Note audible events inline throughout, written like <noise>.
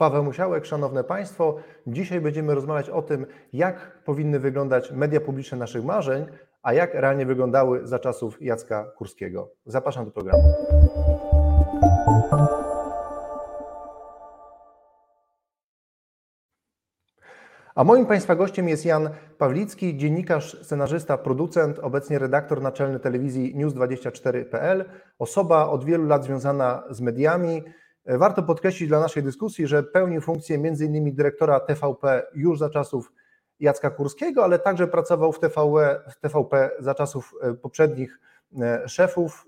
Paweł Musiałek, Szanowne Państwo. Dzisiaj będziemy rozmawiać o tym, jak powinny wyglądać media publiczne naszych marzeń, a jak realnie wyglądały za czasów Jacka Kurskiego. Zapraszam do programu. A moim Państwa gościem jest Jan Pawlicki, dziennikarz, scenarzysta, producent, obecnie redaktor naczelny telewizji News24.pl, osoba od wielu lat związana z mediami. Warto podkreślić dla naszej dyskusji, że pełnił funkcję m.in. dyrektora TVP już za czasów Jacka Kurskiego, ale także pracował w TVP, w TVP za czasów e, poprzednich e, szefów.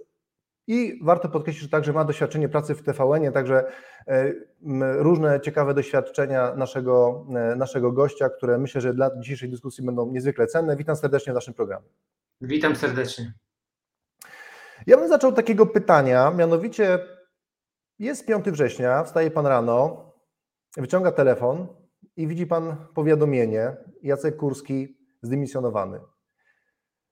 I warto podkreślić, że także ma doświadczenie pracy w TVN-ie, także e, różne ciekawe doświadczenia naszego, naszego gościa, które myślę, że dla dzisiejszej dyskusji będą niezwykle cenne. Witam serdecznie w naszym programie. Witam serdecznie. Ja bym zaczął takiego pytania, mianowicie jest 5 września, wstaje pan rano, wyciąga telefon i widzi pan powiadomienie: Jacek Kurski zdymisjonowany.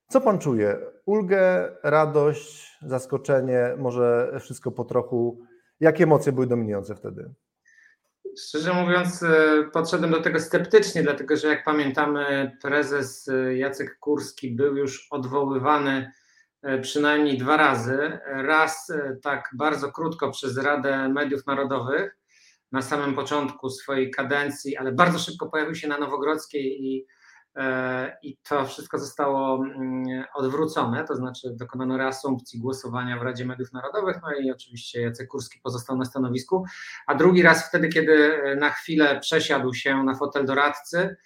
Co pan czuje? Ulgę, radość, zaskoczenie, może wszystko po trochu? Jakie emocje były dominujące wtedy? Szczerze mówiąc, e, podszedłem do tego sceptycznie, dlatego że jak pamiętamy, prezes e, Jacek Kurski był już odwoływany przynajmniej dwa razy. Raz e, tak bardzo krótko przez Radę Mediów Narodowych na samym początku swojej kadencji, ale bardzo szybko pojawił się na Nowogrodzkiej i, e, i to wszystko zostało mm, odwrócone, to znaczy dokonano reasumpcji głosowania w Radzie Mediów Narodowych, no i oczywiście Jacek Kurski pozostał na stanowisku, a drugi raz wtedy, kiedy na chwilę przesiadł się na fotel doradcy,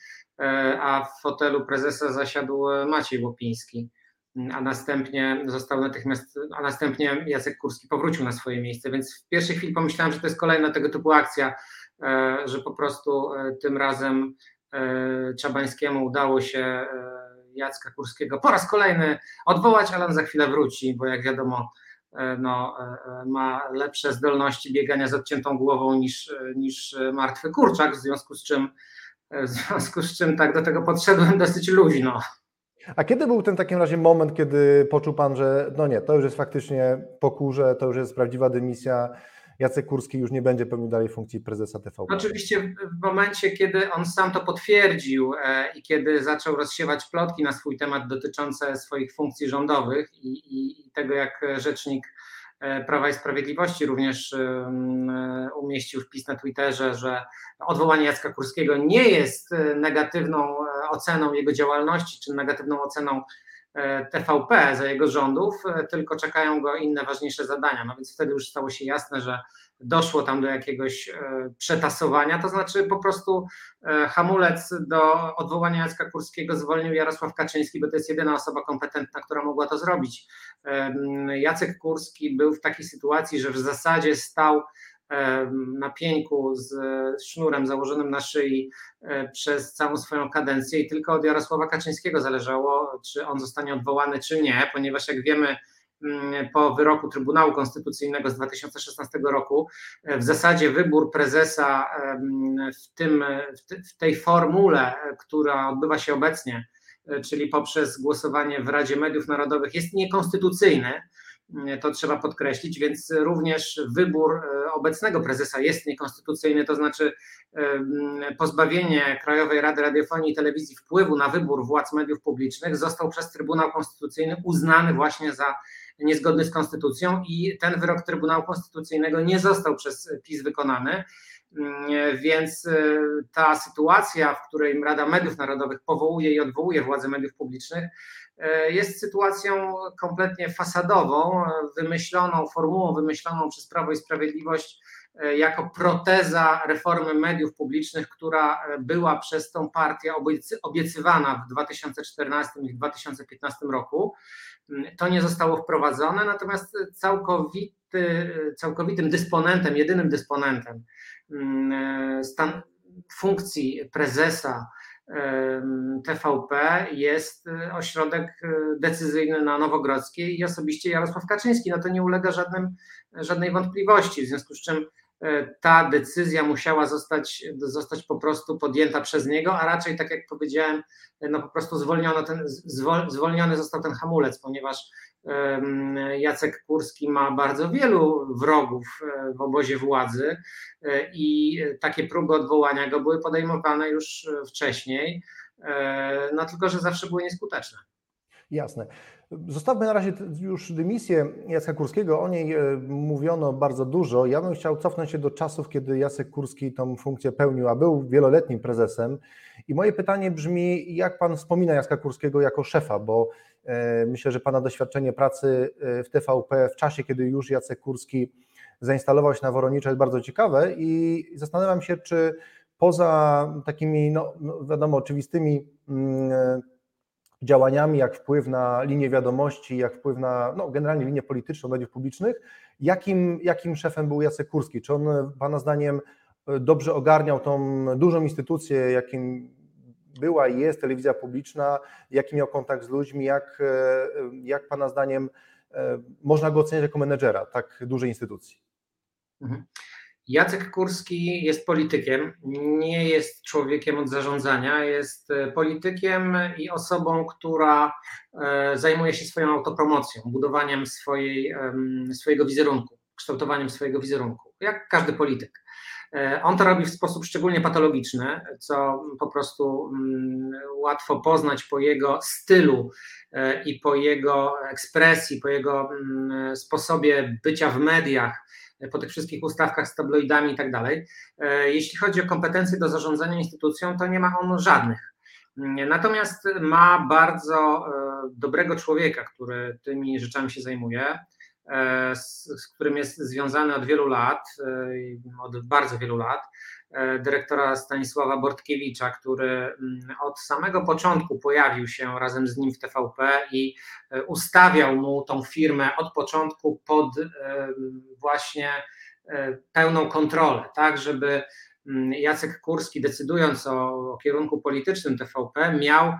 a w fotelu prezesa zasiadł Maciej Łopiński a następnie został natychmiast, a następnie Jacek Kurski powrócił na swoje miejsce, więc w pierwszej chwili pomyślałem, że to jest kolejna tego typu akcja, e, że po prostu e, tym razem e, Czabańskiemu udało się Jacka Kurskiego po raz kolejny odwołać, ale on za chwilę wróci, bo jak wiadomo, no, ma lepsze zdolności biegania z odciętą głową niż, niż martwy kurczak, w związku z czym w związku z czym tak do tego podszedłem dosyć luźno. A kiedy był ten takim razie moment, kiedy poczuł Pan, że no nie, to już jest faktycznie po kurze, to już jest prawdziwa dymisja, Jacek Kurski już nie będzie pełnił dalej funkcji prezesa TVP? Oczywiście w momencie, kiedy on sam to potwierdził e, i kiedy zaczął rozsiewać plotki na swój temat dotyczące swoich funkcji rządowych i, i, tego, jak rzecznik Prawa i Sprawiedliwości również e, umieścił wpis na Twitterze, że odwołanie Jacka Kurskiego nie jest e, negatywną oceną jego działalności czy negatywną oceną TVP za jego rządów, tylko czekają go inne ważniejsze zadania. No więc wtedy już stało się jasne, że doszło tam do jakiegoś e, przetasowania, to znaczy po prostu e, hamulec do odwołania Jacka Kurskiego zwolnił Jarosław Kaczyński, bo to jest jedyna osoba kompetentna, która mogła to zrobić. Jacek Kurski był w takiej sytuacji, że w zasadzie stał na pieńku z sznurem założonym na szyi e, przez całą swoją kadencję i tylko od Jarosława Kaczyńskiego zależało, czy on zostanie odwołany, czy nie, ponieważ jak wiemy, Mm, po wyroku Trybunału Konstytucyjnego z 2016 roku. W zasadzie wybór prezesa w, tym, w tej formule, która odbywa się obecnie, czyli poprzez głosowanie w Radzie Mediów Narodowych, jest niekonstytucyjny. To trzeba podkreślić, więc również wybór e, obecnego prezesa jest niekonstytucyjny, to znaczy pozbawienie Krajowej Rady Radiofonii i Telewizji wpływu na wybór władz mediów publicznych został przez Trybunał Konstytucyjny uznany właśnie za niezgodny z konstytucją i ten wyrok Trybunału Konstytucyjnego nie został przez PiS wykonany. Więc y, ta sytuacja, w której Rada Mediów Narodowych powołuje i odwołuje władze mediów publicznych, y, jest sytuacją kompletnie fasadową, wymyśloną, formułą wymyśloną przez Prawo i Sprawiedliwość y, jako proteza reformy mediów publicznych, która była przez tą partię obiecywana w 2014 i 2015 roku. To nie zostało wprowadzone, natomiast całkowity, całkowitym dysponentem, jedynym dysponentem stan, funkcji prezesa TVP jest ośrodek decyzyjny na Nowogrodzkiej i osobiście Jarosław Kaczyński. No to nie ulega żadnym, żadnej wątpliwości, w związku z czym E, ta decyzja musiała zostać, zostać po prostu podjęta przez niego, a raczej, tak jak powiedziałem, no po prostu ten, zwolniony został ten hamulec, ponieważ Jacek Kurski ma bardzo wielu wrogów w obozie władzy i takie próby odwołania go były podejmowane już wcześniej, no tylko że zawsze były nieskuteczne. Jasne. Zostawmy na razie już dymisję Jacka Kurskiego. O niej e, mówiono bardzo dużo. Ja bym chciał cofnąć się do czasów, kiedy Jacek Kurski tą funkcję pełnił, a był wieloletnim prezesem. I moje pytanie brzmi, jak pan wspomina Jacka Kurskiego jako szefa, bo e, myślę, że pana doświadczenie pracy e, w TVP w czasie, kiedy już Jacek Kurski zainstalował się na Woronicza jest bardzo ciekawe i zastanawiam się, czy poza takimi, no, no wiadomo, oczywistymi mm, działaniami, jak wpływ na linię wiadomości, jak wpływ na no, generalnie linię polityczną mediów publicznych. Jakim, jakim szefem był Jacek Kurski? Czy on Pana zdaniem dobrze ogarniał tą dużą instytucję, jakim była i jest telewizja publiczna, jaki miał kontakt z ludźmi, jak, jak Pana zdaniem można go oceniać jako menedżera tak dużej instytucji? Mhm. Jacek Kurski jest politykiem, nie jest człowiekiem od zarządzania, jest e, politykiem i osobą, która e, zajmuje się swoją autopromocją, budowaniem swojej, swojego wizerunku, kształtowaniem swojego wizerunku, jak każdy polityk. E, on to robi w sposób szczególnie patologiczny, co po prostu mm, łatwo poznać po jego stylu i po jego ekspresji, po jego mm, sposobie bycia w mediach po tych wszystkich ustawkach z tabloidami i tak dalej. E, jeśli chodzi o kompetencje do zarządzania instytucją, to nie ma on żadnych. Natomiast ma bardzo e, dobrego człowieka, który tymi rzeczami się zajmuje, e, z, z którym jest związany od wielu lat, od bardzo wielu lat. E, dyrektora Stanisława Bortkiewicza, który mm, od samego początku pojawił się razem z nim w TVP i e, ustawiał mu tą firmę od początku pod e, właśnie pełną kontrolę, tak, żeby mm, Jacek Kurski, decydując o, o kierunku politycznym TVP, miał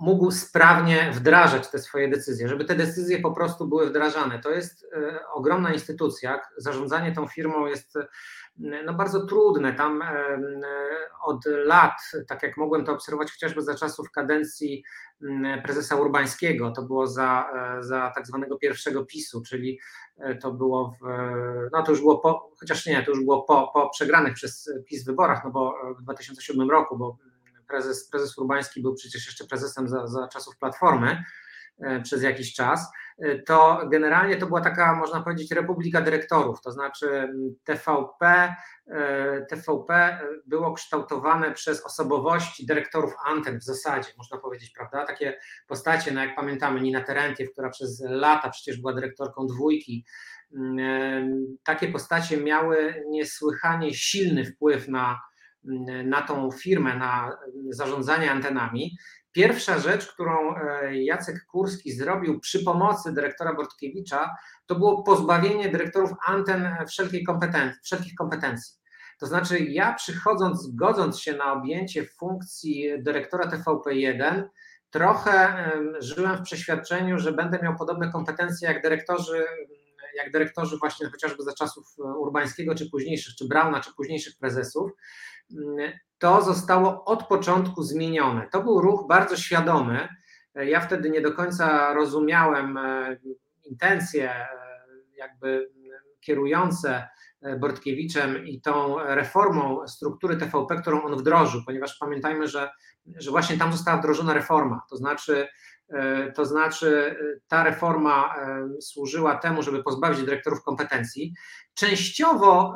mógł sprawnie wdrażać te swoje decyzje, żeby te decyzje po prostu były wdrażane. To jest ogromna instytucja. Zarządzanie tą firmą jest no bardzo trudne. Tam od lat, tak jak mogłem to obserwować chociażby za czasów kadencji prezesa Urbańskiego, to było za, e, za tak zwanego pierwszego PiSu, czyli e, to było w, no to już było po, chociaż nie, to już było po, po przegranych przez PiS wyborach, no bo w 2007 roku, bo prezes, prezes Urbański był przecież jeszcze prezesem za, za czasów Platformy, E, przez jakiś czas, e, to generalnie to była taka, można powiedzieć, republika dyrektorów, to znaczy TVP, e, TVP było kształtowane przez osobowości dyrektorów anten w zasadzie, można powiedzieć, prawda? Takie postacie, no jak pamiętamy, Nina Terentiew, która przez lata przecież była dyrektorką dwójki, takie postacie miały niesłychanie silny wpływ na, na tą firmę, na zarządzanie antenami. Pierwsza rzecz, którą e, Jacek Kurski zrobił przy pomocy dyrektora Bortkiewicza, to było pozbawienie dyrektorów anten wszelkiej kompetencji, wszelkich kompetencji. To znaczy, ja przychodząc, zgodząc się na objęcie funkcji dyrektora TVP1, trochę żyłem w przeświadczeniu, że będę miał podobne kompetencje jak dyrektorzy, jak dyrektorzy właśnie chociażby za czasów Urbańskiego, czy późniejszych, czy Brauna, czy późniejszych prezesów to zostało od początku zmienione. To był ruch bardzo świadomy. Ja wtedy nie do końca rozumiałem e, intencje, e, jakby kierujące e, Bortkiewiczem i tą reformą struktury TVP, którą on wdrożył, ponieważ pamiętajmy, że, że właśnie tam została wdrożona reforma, to znaczy E, to znaczy, e, ta reforma e, służyła temu, żeby pozbawić dyrektorów kompetencji. Częściowo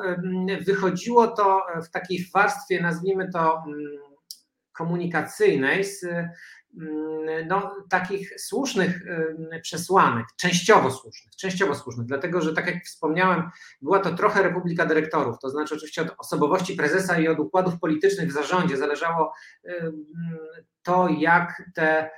wychodziło to w takiej warstwie, nazwijmy to komunikacyjnej, z no, takich słusznych przesłanek, częściowo słusznych, częściowo słusznych, dlatego że tak jak wspomniałem, była to trochę republika dyrektorów, to znaczy oczywiście od osobowości prezesa i od układów politycznych w zarządzie zależało to, jak te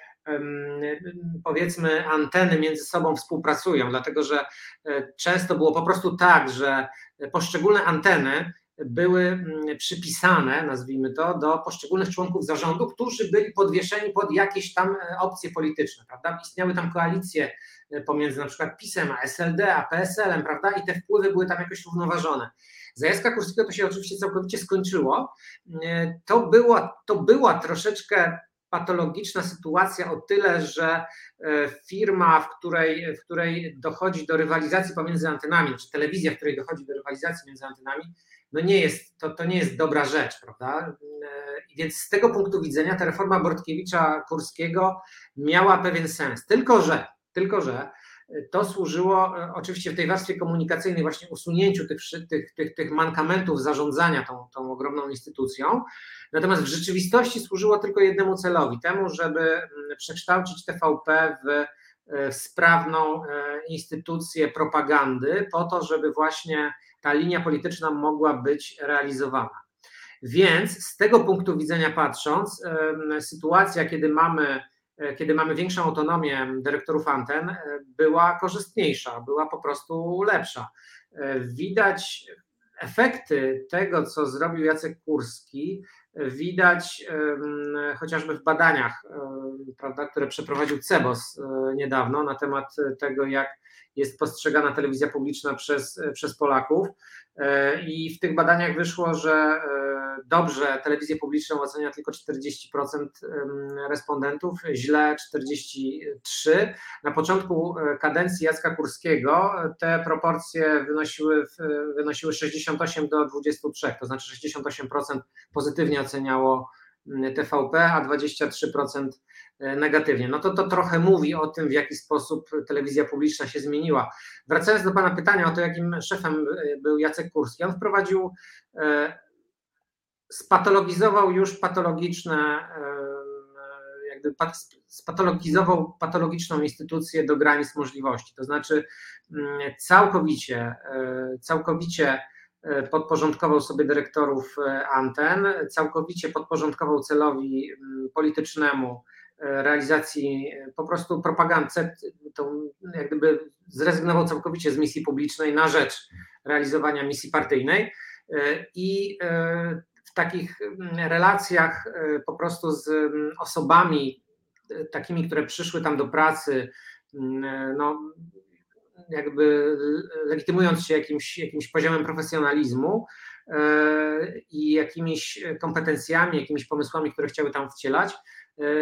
powiedzmy anteny między sobą współpracują, dlatego że e, często było po prostu tak, że poszczególne anteny były przypisane, nazwijmy to, do poszczególnych członków zarządu, którzy byli podwieszeni pod jakieś tam e, opcje polityczne, prawda? Istniały tam koalicje e, pomiędzy na przykład PiSem, a SLD, a PSL-em, prawda? I te wpływy były tam jakoś równoważone. Za Jacka Kurskiego to się oczywiście całkowicie skończyło. To była, to była troszeczkę patologiczna sytuacja o tyle, że firma, w której, w której dochodzi do rywalizacji pomiędzy antenami, czy telewizja, w której dochodzi do rywalizacji między antenami, no nie jest, to, to nie jest dobra rzecz, prawda? Więc z tego punktu widzenia ta reforma Bortkiewicza-Kurskiego miała pewien sens. Tylko, że, tylko, że to służyło e, oczywiście w tej warstwie komunikacyjnej właśnie usunięciu tych, tych, tych, tych mankamentów zarządzania tą, tą ogromną instytucją, natomiast w rzeczywistości służyło tylko jednemu celowi, temu, żeby mm, przekształcić TVP w, e, w sprawną e, instytucję propagandy po to, żeby właśnie ta linia polityczna mogła być realizowana. Więc z tego punktu widzenia patrząc, sytuacja, kiedy mamy E, kiedy mamy większą autonomię dyrektorów anten, e, była korzystniejsza, była po prostu lepsza. E, widać efekty tego, co zrobił Jacek Kurski, widać chociażby w badaniach, prawda, które przeprowadził CEBOS niedawno na temat tego, jak jest postrzegana telewizja publiczna przez, przez Polaków. I w tych badaniach wyszło, że dobrze telewizję publiczną ocenia tylko 40% respondentów, źle 43%. Na początku e, kadencji Jacka Kurskiego te proporcje wynosiły, wynosiły 68 do 23, to znaczy 68% pozytywnie oceniało TVP, a 23% e, negatywnie. No to to trochę mówi o tym, w jaki sposób telewizja publiczna się zmieniła. Wracając do Pana pytania o to, jakim szefem e, był Jacek Kurski, on wprowadził spatologizował już patologiczne, jakby spatologizował patologiczną instytucję do granic możliwości. To znaczy mm, całkowicie, e, całkowicie e, podporządkował sobie dyrektorów e, anten, całkowicie podporządkował celowi mm, politycznemu realizacji po prostu propagandy, tą jak gdyby zrezygnował całkowicie z misji publicznej na rzecz realizowania misji partyjnej i takich mm, relacjach e, po prostu z mm, osobami e, takimi, które przyszły tam do pracy, e, no, jakby legitymując się jakimś, jakimś poziomem profesjonalizmu i jakimiś kompetencjami, jakimiś pomysłami, które chciały tam wcielać,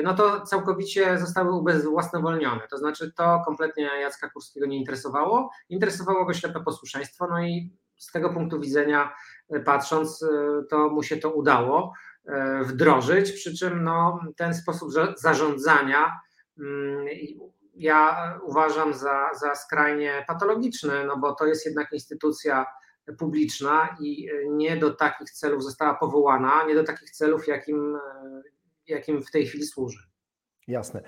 no to całkowicie zostały ubezwłasnowolnione. To znaczy to kompletnie Jacka Kurskiego nie interesowało. Interesowało go ślepe posłuszeństwo, no i z tego punktu widzenia e, patrząc, e, to mu się to udało e, wdrożyć, przy czym no, ten sposób zarządzania mm, ja uważam za, za skrajnie patologiczny, no bo to jest jednak instytucja publiczna i nie do takich celów została powołana, nie do takich celów, jakim, jakim w tej chwili służy. Jasne.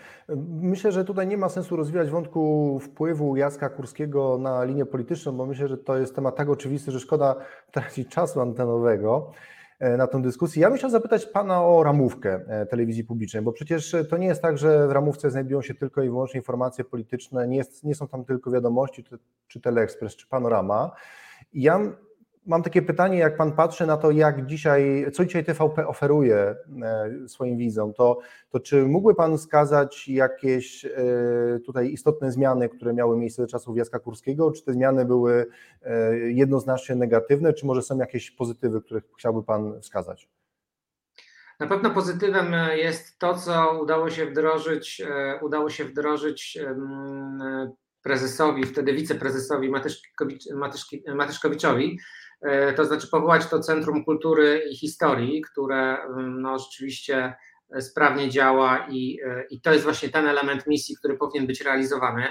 Myślę, że tutaj nie ma sensu rozwijać wątku wpływu Jacka Kurskiego na linię polityczną, bo myślę, że to jest temat tak oczywisty, że szkoda tracić czasu antenowego e, na tę dyskusję. Ja bym chciał zapytać Pana o ramówkę e, telewizji publicznej, bo przecież to nie jest tak, że w ramówce znajdują się tylko i wyłącznie informacje polityczne, nie, jest, nie są tam tylko wiadomości, czy, czy czy Panorama. I ja Mam takie pytanie, jak Pan patrzy na to, jak dzisiaj, co dzisiaj TVP oferuje e, swoim widzom, to, to czy mógłby Pan wskazać jakieś e, tutaj istotne zmiany, które miały miejsce do czasów Jacka Kurskiego, czy te zmiany były e, jednoznacznie negatywne, czy może są jakieś pozytywy, które chciałby Pan wskazać? Na pewno pozytywem jest to, co udało się wdrożyć, udało się wdrożyć prezesowi, wtedy wiceprezesowi Matyszkowiczowi, E, to znaczy powołać to Centrum Kultury i Historii, które mm, no, rzeczywiście sprawnie działa i, e, i to jest właśnie ten element misji, który powinien być realizowany.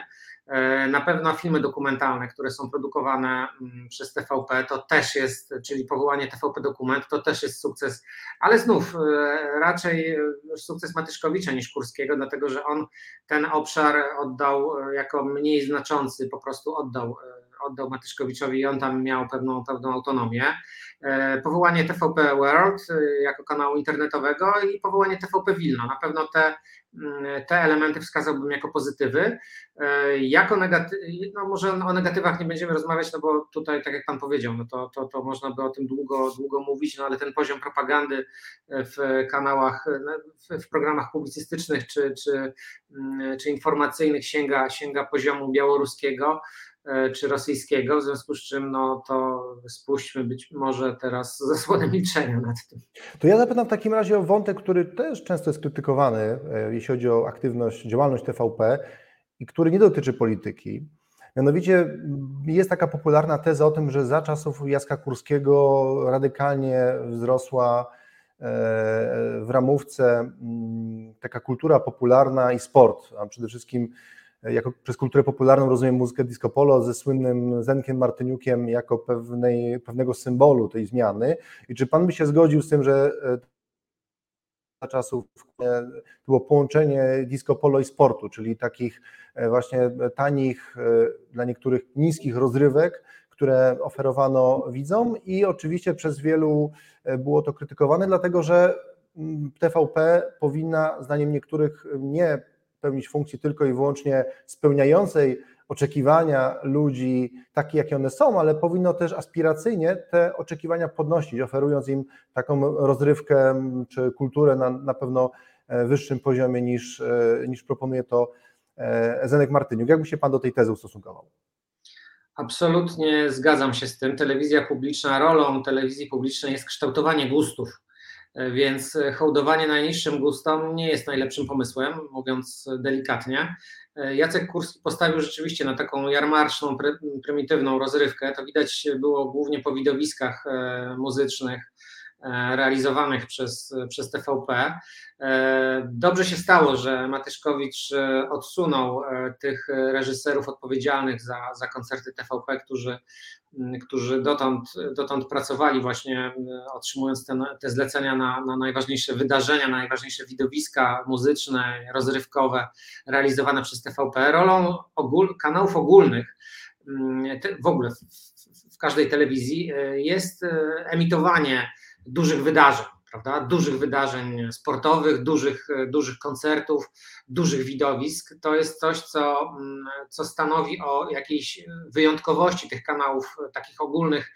E, na pewno filmy dokumentalne, które są produkowane mm, przez TVP, to też jest, czyli powołanie TVP Dokument, to też jest sukces, ale znów raczej sukces Matyszkowicza niż Kurskiego, dlatego że on ten obszar oddał jako mniej znaczący, po prostu oddał oddał Matyszkowiczowi i on tam miał pewną, pewną autonomię. E, powołanie TVP World e, jako kanału internetowego i powołanie TVP Wilno. Na pewno te, mm, te elementy wskazałbym jako pozytywy. E, jako negaty- no może o negatywach nie będziemy rozmawiać, no bo tutaj, tak jak Pan powiedział, no to, to, to można by o tym długo, długo mówić, no ale ten poziom propagandy w kanałach, w, w programach publicystycznych czy, czy, mm, czy informacyjnych sięga, sięga poziomu białoruskiego. Czy rosyjskiego, w związku z czym no to spuśćmy być może teraz zasłonę milczenia nad tym. To ja zapytam w takim razie o wątek, który też często jest krytykowany, jeśli chodzi o aktywność, działalność TVP i który nie dotyczy polityki. Mianowicie jest taka popularna teza o tym, że za czasów Jacka Kurskiego radykalnie wzrosła e, w ramówce taka kultura popularna i sport, a przede wszystkim e, jako przez kulturę popularną rozumiem muzykę disco polo ze słynnym Zenkiem Martyniukiem jako pewnej, pewnego symbolu tej zmiany. I czy pan by się zgodził z tym, że e, czasów było połączenie disco polo i sportu, czyli takich e, właśnie tanich, e, dla niektórych niskich rozrywek, które oferowano widzom i oczywiście przez wielu e, było to krytykowane, dlatego że mm, TVP powinna, zdaniem niektórych, nie pełnić funkcji tylko i wyłącznie spełniającej oczekiwania ludzi takie, jakie one są, ale powinno też aspiracyjnie te oczekiwania podnosić, oferując im taką rozrywkę czy kulturę na, na pewno e, wyższym poziomie niż, e, niż proponuje to e, Zenek Martyniuk. Jak by się Pan do tej tezy ustosunkował? Absolutnie zgadzam się z tym. Telewizja publiczna, rolą telewizji publicznej jest kształtowanie gustów, więc hołdowanie najniższym gustom nie jest najlepszym pomysłem, mówiąc delikatnie. Jacek Kurski postawił rzeczywiście na taką jarmarczną, prymitywną rozrywkę. To widać było głównie po widowiskach e, muzycznych e, realizowanych przez, przez TVP. E, dobrze się stało, że Matyszkowicz odsunął tych reżyserów odpowiedzialnych za, za koncerty TVP, którzy którzy dotąd, dotąd pracowali właśnie otrzymując te, te zlecenia na, na najważniejsze wydarzenia, na najważniejsze widowiska muzyczne, rozrywkowe realizowane przez TVP. Rolą ogól, kanałów ogólnych w ogóle w, każdej telewizji e, jest e, emitowanie dużych wydarzeń prawda? dużych wydarzeń sportowych, dużych, dużych koncertów, dużych widowisk. To jest coś, co, mm, co stanowi o jakiejś wyjątkowości tych kanałów, takich ogólnych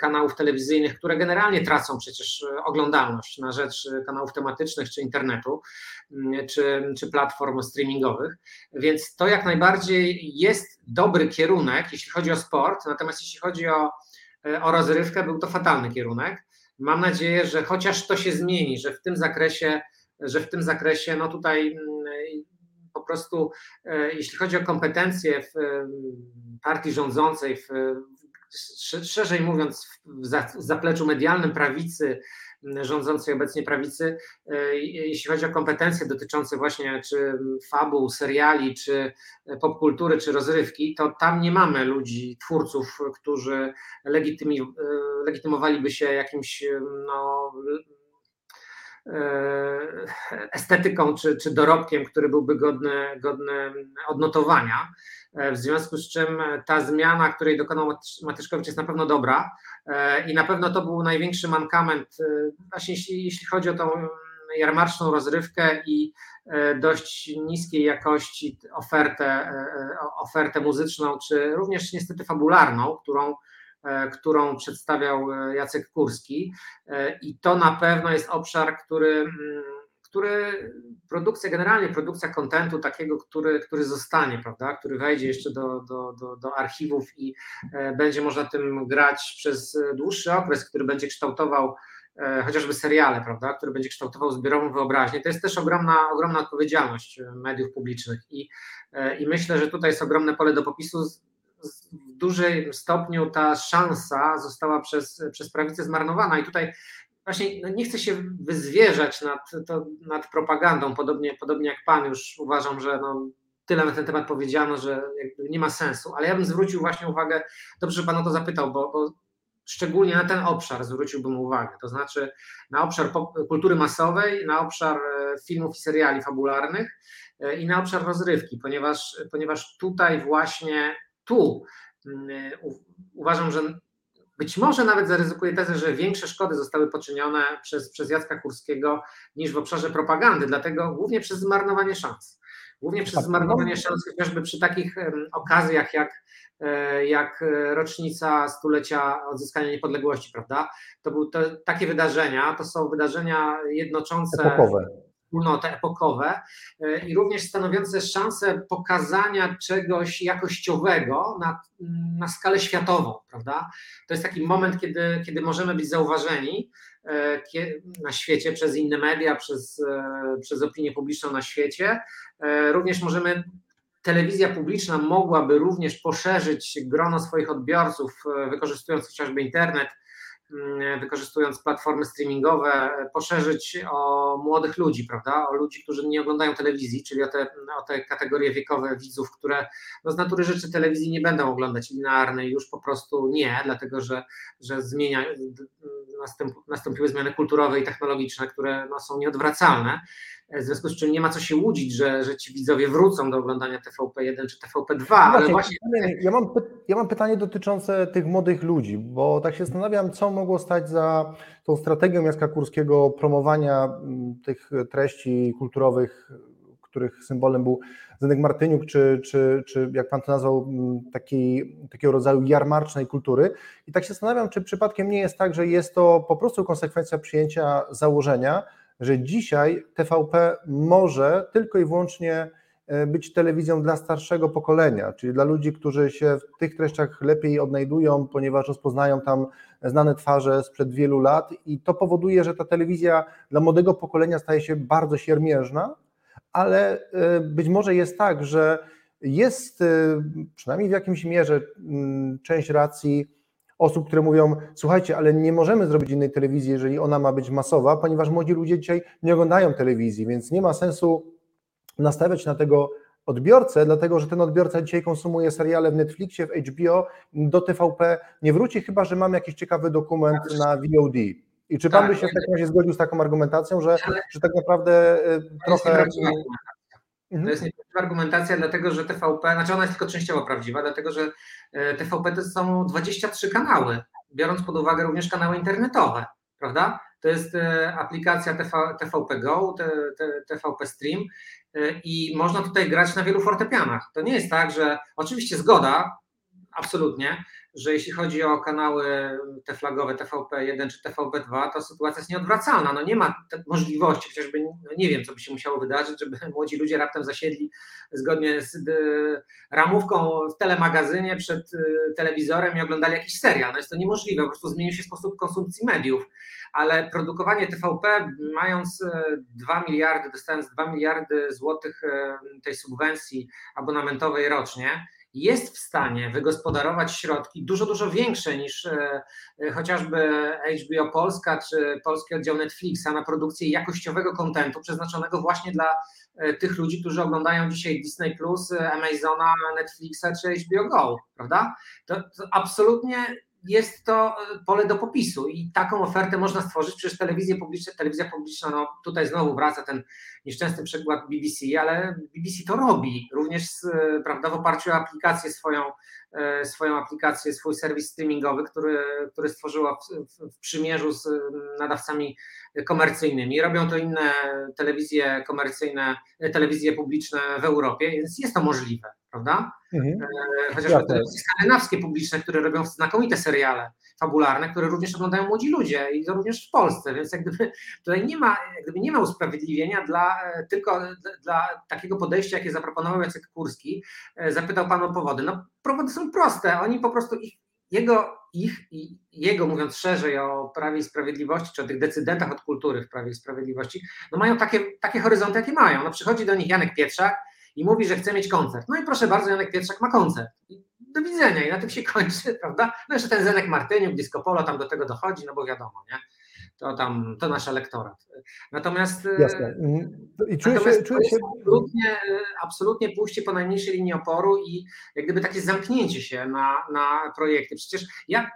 kanałów telewizyjnych, które generalnie tracą przecież oglądalność na rzecz kanałów tematycznych czy internetu, mm, czy, czy platform streamingowych. Więc to jak najbardziej jest dobry kierunek, jeśli chodzi o sport, natomiast jeśli chodzi o, o rozrywkę, był to fatalny kierunek. Mam nadzieję, że chociaż to się zmieni, że w tym zakresie, że w tym zakresie, no tutaj mm, po prostu, e, jeśli chodzi o kompetencje w partii rządzącej, w, szerzej mówiąc, w zapleczu medialnym prawicy, rządzącej obecnie prawicy, e, jeśli chodzi o kompetencje dotyczące właśnie czy fabuł, seriali, czy popkultury, czy rozrywki, to tam nie mamy ludzi, twórców, którzy legitymi, e, legitymowaliby się jakimś no, e, estetyką czy, czy dorobkiem, który byłby godny, godny odnotowania. W związku z czym ta zmiana, której dokonał Matyszkowicz jest na pewno dobra i na pewno to był największy mankament, e, właśnie jeśli, chodzi o tą jarmarczną rozrywkę i e, dość niskiej jakości ofertę, e, ofertę muzyczną, czy również niestety fabularną, którą, którą przedstawiał Jacek Kurski. I to na pewno jest obszar, który który produkcja, generalnie produkcja kontentu takiego, który, który zostanie, prawda, który wejdzie jeszcze do, do, do, do archiwów i e, będzie można tym grać przez dłuższy okres, który będzie kształtował e, chociażby seriale, prawda, który będzie kształtował zbiorową wyobraźnię. To jest też ogromna, ogromna odpowiedzialność e, mediów publicznych i, i myślę, że tutaj jest ogromne pole do popisu. W dużym stopniu ta szansa została przez, przez prawicę zmarnowana i tutaj właśnie no nie chcę się wyzwierzać nad, to, nad propagandą, podobnie, podobnie jak Pan już uważam, że no, tyle na ten temat powiedziano, że nie ma sensu, ale ja bym zwrócił właśnie uwagę, dobrze, że Pan o to zapytał, bo, bo szczególnie na ten obszar zwróciłbym uwagę, to znaczy na obszar kultury masowej, na obszar e, filmów i seriali fabularnych e, i na obszar rozrywki, ponieważ, ponieważ tutaj właśnie tu mm, e, uważam, że być może nawet zaryzykuję tezę, że większe szkody zostały poczynione przez, przez Jacka Kurskiego niż w obszarze propagandy, dlatego głównie przez zmarnowanie szans. Głównie przez zmarnowanie szans chociażby przy takich okazjach jak, e, jak rocznica stulecia odzyskania niepodległości, prawda? To były to, takie wydarzenia, to są wydarzenia jednoczące. Epokowe. Wspólnoty epokowe i również stanowiące szansę pokazania czegoś jakościowego na, na skalę światową, prawda? To jest taki moment, kiedy, kiedy możemy być zauważeni na świecie przez inne media, przez, przez opinię publiczną na świecie. Również możemy telewizja publiczna mogłaby również poszerzyć grono swoich odbiorców, e, wykorzystując chociażby internet, mm, wykorzystując platformy streamingowe, poszerzyć o młodych ludzi, prawda? O ludzi, którzy nie oglądają telewizji, czyli o te, o te kategorie wiekowe widzów, które no z natury rzeczy telewizji nie będą oglądać linearnej, już po prostu nie, dlatego że, że zmienia, następ, nastąpiły zmiany kulturowe i technologiczne, które no, są nieodwracalne. W związku z czym nie ma co się łudzić, że, że ci widzowie wrócą do oglądania TVP1 czy TVP2, no ale właśnie... Ja mam, ja mam pytanie dotyczące tych młodych ludzi, bo tak się zastanawiam, co mogło stać za tą strategią Jacka Kurskiego promowania mm, tych treści kulturowych, których symbolem był Zenek Martyniuk, czy, czy, czy jak pan to nazwał, mm, takiej, takiego rodzaju jarmarcznej kultury. I tak się zastanawiam, czy przypadkiem nie jest tak, że jest to po prostu konsekwencja przyjęcia założenia, że dzisiaj TVP może tylko i wyłącznie e, być telewizją dla starszego pokolenia, czyli dla ludzi, którzy się w tych treściach lepiej odnajdują, ponieważ rozpoznają tam znane twarze sprzed wielu lat i to powoduje, że ta telewizja dla młodego pokolenia staje się bardzo siermiężna, ale e, być może jest tak, że jest e, przynajmniej w jakimś mierze mm, część racji osób, które mówią: Słuchajcie, ale nie możemy zrobić innej telewizji, jeżeli ona ma być masowa, ponieważ młodzi ludzie dzisiaj nie oglądają telewizji, więc nie ma sensu nastawiać na tego odbiorcę, dlatego że ten odbiorca dzisiaj konsumuje seriale w Netflixie, w HBO, do TVP nie wróci, chyba że mamy jakiś ciekawy dokument na VOD. I czy pan tak, by się w takim razie zgodził z taką argumentacją, że, że tak naprawdę e, trochę. Mhm. To jest nieprawdziwa argumentacja, dlatego że TVP, znaczy ona jest tylko częściowo prawdziwa, dlatego że e, TVP to są 23 kanały, biorąc pod uwagę również kanały internetowe, prawda? To jest e, aplikacja TV, TVP Go, TVP Stream i można tutaj grać na wielu fortepianach. To nie jest tak, że oczywiście zgoda, absolutnie, że jeśli chodzi o kanały te flagowe TVP1 czy TVP2, to sytuacja jest nieodwracalna. No nie ma możliwości, chociażby no nie wiem, co by się musiało wydarzyć, żeby <laughs> młodzi ludzie raptem zasiedli zgodnie z y, ramówką w telemagazynie przed y, telewizorem i oglądali jakiś serial. No jest to niemożliwe, po prostu zmienił się sposób konsumpcji mediów. Ale produkowanie TVP, mając 2 y, miliardy, dostając 2 miliardy złotych tej subwencji abonamentowej rocznie, jest w stanie wygospodarować środki dużo, dużo większe niż e, e, chociażby HBO Polska czy polski oddział Netflixa na produkcję jakościowego kontentu przeznaczonego właśnie dla e, tych ludzi, którzy oglądają dzisiaj Disney Amazona, Netflixa czy HBO Go, prawda? To, to absolutnie jest to e, pole do popisu i taką ofertę można stworzyć. Przecież telewizja publiczna, telewizja publiczna, no tutaj znowu wraca ten nieszczęsny przykład BBC, ale BBC to robi również e, prawda, w oparciu o aplikację swoją, swoją aplikację, swój serwis streamingowy, który, który stworzyła w, w, przymierzu z nadawcami komercyjnymi. Robią to inne telewizje komercyjne, telewizje publiczne w Europie, więc jest to możliwe prawda? Mhm. E, chociażby telewizje skandynawskie publiczne, które robią znakomite seriale fabularne, które również oglądają młodzi ludzie i to również w Polsce, więc jak gdyby tutaj nie ma, jak gdyby nie ma usprawiedliwienia dla, e, tylko dla, dla takiego podejścia, jakie zaproponował Jacek Kurski. E, zapytał Pan o powody. No powody są proste, oni po prostu ich, jego, ich i jego, mówiąc szerzej o Prawie i Sprawiedliwości, czy o tych decydentach od kultury w Prawie i Sprawiedliwości, no mają takie, takie horyzonty, jakie mają. No przychodzi do nich Janek Pietrzak, i mówi, że chce mieć koncert. No i proszę bardzo, Janek Pietrzak ma koncert. Do widzenia i na tym się kończy, <laughs> prawda? No jeszcze ten Zenek Martyniuk, Disco Polo tam do tego dochodzi, no bo wiadomo, nie? To tam, to nasz elektorat. Natomiast, e, Jasne. I czuję natomiast się, czuję się... Absolutnie, absolutnie pójście po najmniejszej linii oporu i jak gdyby takie zamknięcie się na, na projekty. Przecież ja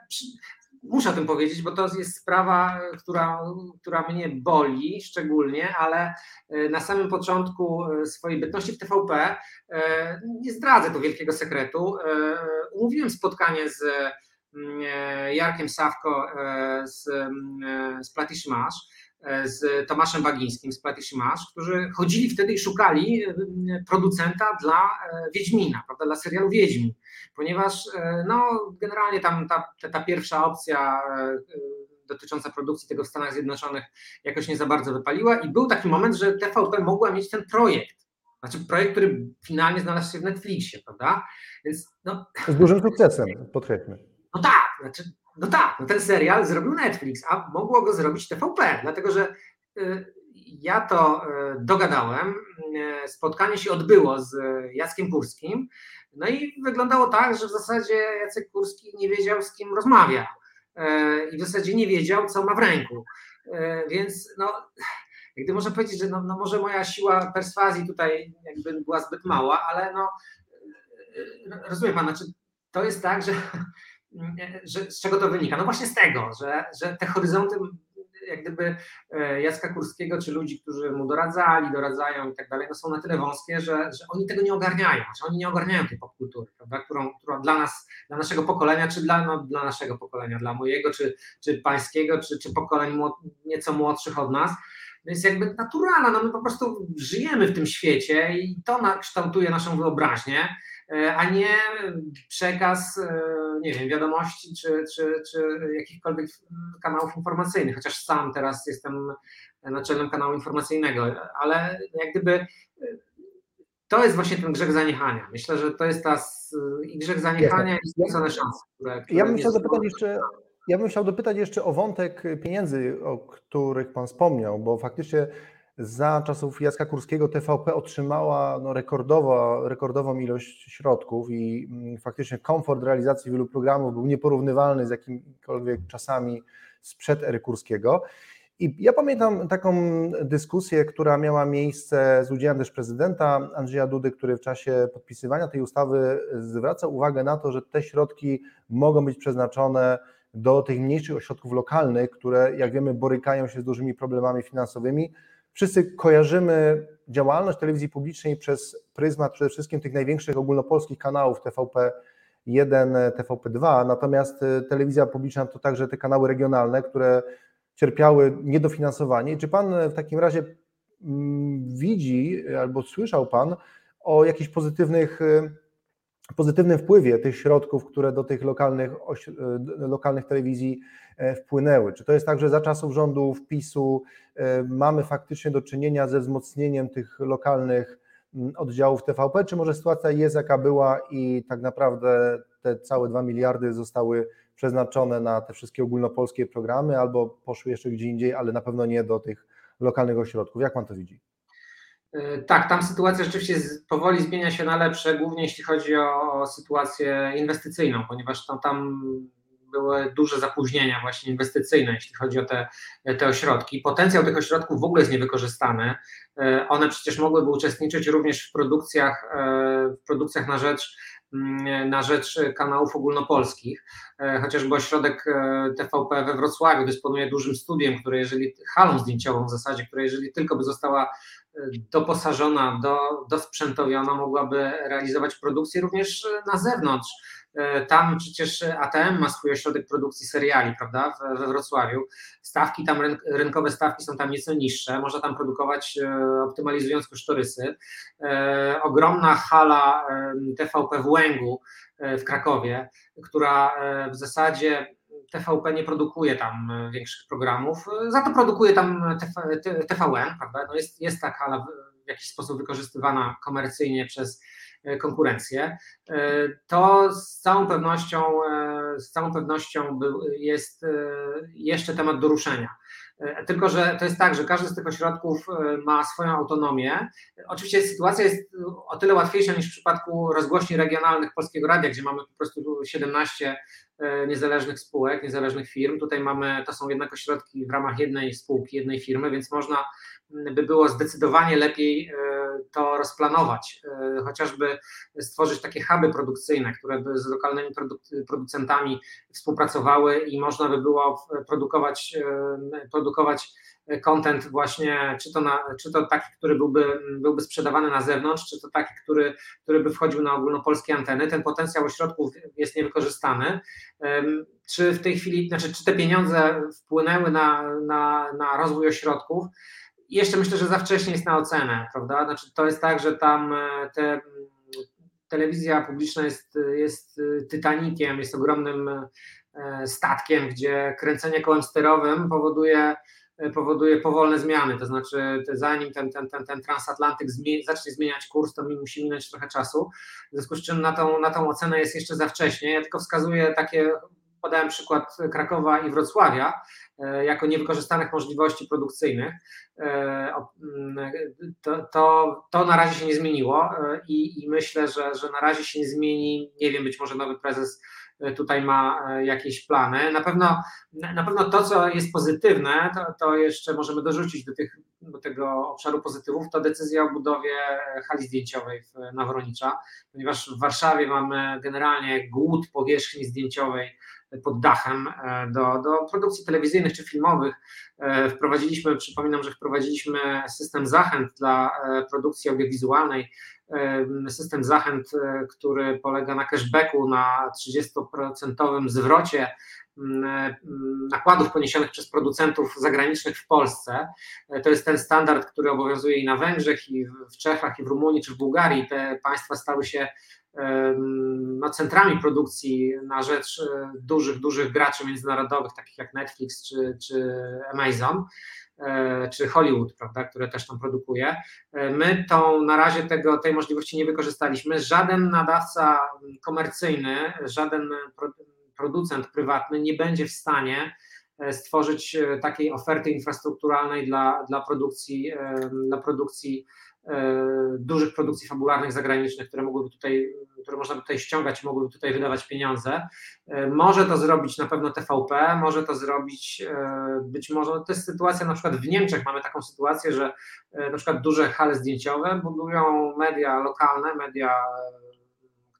muszę o tym powiedzieć, bo to jest sprawa, która, która mnie boli szczególnie, ale e, na samym początku e, swojej bytności w TVP, nie zdradzę tu wielkiego sekretu, umówiłem spotkanie z Jarkiem Sawko z, z Platish Masz, z Tomaszem Bagińskim z Platish Masz, którzy chodzili wtedy i szukali producenta dla Wiedźmina, prawda, dla serialu Wiedźmin ponieważ e, no, generalnie tam ta, ta, pierwsza opcja e, dotycząca produkcji tego w Stanach Zjednoczonych jakoś nie za bardzo wypaliła i był taki moment, że TVP mogła mieć ten projekt. Znaczy projekt, który finalnie znalazł się w Netflixie, prawda? Więc no... Z dużym sukcesem, podkreślmy. No tak, znaczy, no tak, no ten serial zrobił Netflix, a mogło go zrobić TVP, dlatego że y, ja to y, dogadałem. Y, spotkanie się odbyło z Jackiem Kurskim. No i wyglądało tak, że w zasadzie Jacek Kurski nie wiedział, z kim rozmawia. I w zasadzie nie wiedział, co ma w ręku. Więc no, gdy można powiedzieć, że no, no może moja siła perswazji tutaj jakby była zbyt mała, ale no rozumie pan, znaczy to jest tak, że, <laughs> że z czego to wynika? No właśnie z tego, że, że te horyzonty jak gdyby e, Jacka Kurskiego, czy ludzi, którzy mu doradzali, doradzają i tak dalej, no są na tyle wąskie, że, że oni tego nie ogarniają, że oni nie ogarniają tej popkultury, prawda, którą, dla nas, dla naszego pokolenia, czy dla, no, dla naszego pokolenia, dla mojego, czy, czy pańskiego, czy, czy pokoleń młod, nieco młodszych od nas, jest jakby naturalna, no my po prostu żyjemy w tym świecie i to kształtuje naszą wyobraźnię, e, a nie przekaz, e, nie wiem, wiadomości czy, czy, czy jakichkolwiek kanałów informacyjnych, chociaż sam teraz jestem naczelnym kanału informacyjnego, ale jak gdyby e, to jest właśnie ten grzech zaniechania. Myślę, że to jest ta i grzech zaniechania i stracone szanse. Które, które ja bym chciał zapytać jeszcze ja bym chciał dopytać jeszcze o wątek pieniędzy, o których Pan wspomniał, bo faktycznie za czasów Jacka Kurskiego TVP otrzymała no, rekordowo, rekordową ilość środków i mm, faktycznie komfort realizacji wielu programów był nieporównywalny z jakimikolwiek czasami sprzed ery Kurskiego. I ja pamiętam taką dyskusję, która miała miejsce z udziałem też prezydenta Andrzeja Dudy, który w czasie podpisywania tej ustawy zwraca uwagę na to, że te środki mogą być przeznaczone do tych mniejszych ośrodków lokalnych, które jak wiemy borykają się z dużymi problemami finansowymi. Wszyscy kojarzymy działalność telewizji publicznej przez pryzmat przede wszystkim tych największych ogólnopolskich kanałów TVP 1, TVP2, natomiast y, telewizja publiczna to także te kanały regionalne, które cierpiały niedofinansowanie. Czy Pan w takim razie mm, widzi albo słyszał Pan o jakichś pozytywnych y, pozytywnym wpływie tych środków, które do tych lokalnych, e, lokalnych telewizji e, wpłynęły. Czy to jest tak, że za czasów rządów PiSu e, mamy faktycznie do czynienia ze wzmocnieniem tych lokalnych oddziałów TVP, czy może sytuacja jest jaka była i tak naprawdę te całe 2 miliardy zostały przeznaczone na te wszystkie ogólnopolskie programy albo poszły jeszcze gdzie indziej, ale na pewno nie do tych lokalnych ośrodków. Jak Pan to widzi? E, tak, tam sytuacja rzeczywiście powoli zmienia się na lepsze, głównie jeśli chodzi o, sytuację inwestycyjną, ponieważ tam, tam były duże zapóźnienia właśnie inwestycyjne, jeśli chodzi o te, te ośrodki. Potencjał tych ośrodków w ogóle jest niewykorzystany. E, one przecież mogłyby uczestniczyć również w produkcjach, e, w produkcjach na rzecz mm, na rzecz kanałów ogólnopolskich, chociażby ośrodek TVP we Wrocławiu dysponuje dużym studiem, które jeżeli, halą zdjęciową w zasadzie, która jeżeli tylko by została doposażona, do, dosprzętowiona, mogłaby realizować produkcję również na zewnątrz. E, tam przecież ATM ma swój ośrodek produkcji seriali, prawda, we Wrocławiu. Stawki tam, rynkowe stawki są tam nieco niższe, można tam produkować e, optymalizując kosztorysy. E, ogromna hala TVP w Łęgu w Krakowie, która w zasadzie TVP nie produkuje tam e, większych programów, e, za to produkuje tam TVN, prawda? No jest, jest ta hala w jakiś sposób wykorzystywana komercyjnie przez e, konkurencję. To z całą pewnością, z całą pewnością jest jeszcze temat do ruszenia. Tylko, że to jest tak, że każdy z tych ośrodków ma swoją autonomię. Oczywiście sytuacja jest o tyle łatwiejsza niż w przypadku rozgłośni regionalnych Polskiego Radia, gdzie mamy po prostu 17 E, niezależnych spółek, niezależnych firm. Tutaj mamy, to są jednak ośrodki w ramach jednej spółki, jednej firmy, więc można by było zdecydowanie lepiej e, to rozplanować, e, chociażby stworzyć takie huby produkcyjne, które by z lokalnymi producentami współpracowały i można by było produkować, produkować content właśnie, czy to, na, czy to taki, który byłby, byłby sprzedawany na zewnątrz, czy to taki, który, który by wchodził na ogólnopolskie anteny. Ten potencjał ośrodków jest niewykorzystany. Czy w tej chwili, znaczy, czy te pieniądze wpłynęły na, na, na rozwój ośrodków? Jeszcze myślę, że za wcześnie jest na ocenę, prawda? Znaczy, to jest tak, że tam e, te telewizja publiczna jest, jest Titanikiem, jest ogromnym statkiem, gdzie kręcenie kołem sterowym powoduje powoduje powolne zmiany, to znaczy zanim ten, ten, ten, ten transatlantyk zacznie zmieniać kurs, to mi musi minąć trochę czasu, w związku z czym na tą, na tą ocenę jest jeszcze za wcześnie, ja tylko wskazuję takie, podałem przykład Krakowa i Wrocławia, e, jako niewykorzystanych możliwości produkcyjnych, e, mm, to, to, to na razie się nie zmieniło e, i, i myślę, że, że na razie się nie zmieni, nie wiem, być może nowy prezes tutaj ma jakieś plany. Na pewno, na pewno to, co jest pozytywne, to, to jeszcze możemy dorzucić do, tych, do tego obszaru pozytywów, to decyzja o budowie hali zdjęciowej w Nawronicza, ponieważ w Warszawie mamy generalnie głód powierzchni zdjęciowej pod dachem e, do, do produkcji telewizyjnych czy filmowych. E, wprowadziliśmy, przypominam, że wprowadziliśmy system zachęt dla produkcji audiowizualnej system zachęt, e, który polega na cashbacku, na 30% zwrocie nakładów poniesionych przez producentów zagranicznych w Polsce. To jest ten standard, który obowiązuje i na Węgrzech, i w Czechach, i w Rumunii, czy w Bułgarii. Te państwa stały się no, centrami produkcji na rzecz e, dużych, dużych graczy międzynarodowych, takich jak Netflix czy, czy Amazon. E, czy Hollywood, prawda, które też tam produkuje. E, my tą na razie tego, tej możliwości nie wykorzystaliśmy. Żaden nadawca komercyjny, żaden producent prywatny nie będzie w stanie e, stworzyć takiej oferty infrastrukturalnej dla, dla produkcji, dla produkcji E, dużych produkcji fabularnych zagranicznych, które mogłyby tutaj, które można by tutaj ściągać i mogłyby tutaj wydawać pieniądze. E, może to zrobić na pewno TVP, może to zrobić e, być może, to jest sytuacja na przykład w Niemczech mamy taką sytuację, że na przykład duże hale zdjęciowe budują media lokalne, media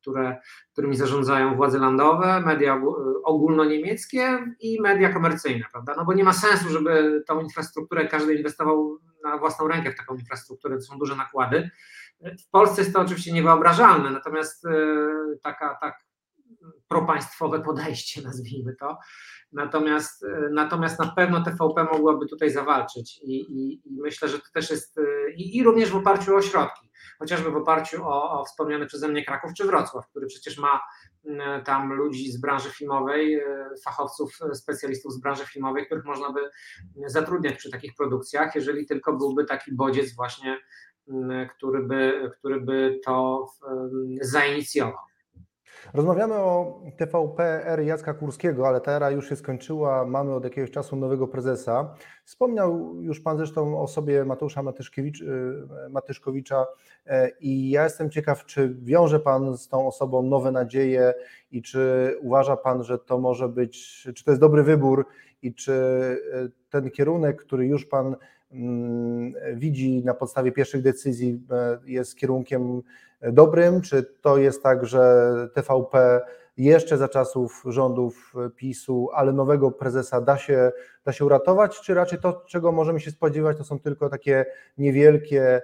które, którymi zarządzają władze landowe, media ogólnoniemieckie i media komercyjne, prawda? No bo nie ma sensu, żeby tą infrastrukturę każdy inwestował na własną rękę w taką infrastrukturę, to są duże nakłady. W Polsce jest to oczywiście niewyobrażalne, natomiast e, taka, tak propaństwowe podejście, <laughs> nazwijmy to. Natomiast, e, natomiast na pewno TVP mogłaby tutaj zawalczyć i, i, i myślę, że to też jest e, i, i, również w oparciu o środki, chociażby w oparciu o, o wspomniany przeze mnie Kraków czy Wrocław, który przecież ma tam ludzi z branży filmowej, e, fachowców, specjalistów z branży filmowej, których można by zatrudniać przy takich produkcjach, jeżeli tylko byłby taki bodziec właśnie, który by, który by to zainicjował. Rozmawiamy o TVP ery Jacka Kurskiego, ale ta era już się skończyła. Mamy od jakiegoś czasu nowego prezesa. Wspomniał już Pan zresztą o sobie Mateusza y, Matyszkowicza e, i ja jestem ciekaw, czy wiąże Pan z tą osobą nowe nadzieje i czy uważa Pan, że to może być, czy to jest dobry wybór i czy e, ten kierunek, który już Pan mm, widzi na podstawie pierwszych decyzji, e, jest kierunkiem dobrym? Czy to jest tak, że TVP jeszcze za czasów rządów PiSu, ale nowego prezesa da się, da się uratować, czy raczej to, czego możemy się spodziewać, to są tylko takie niewielkie,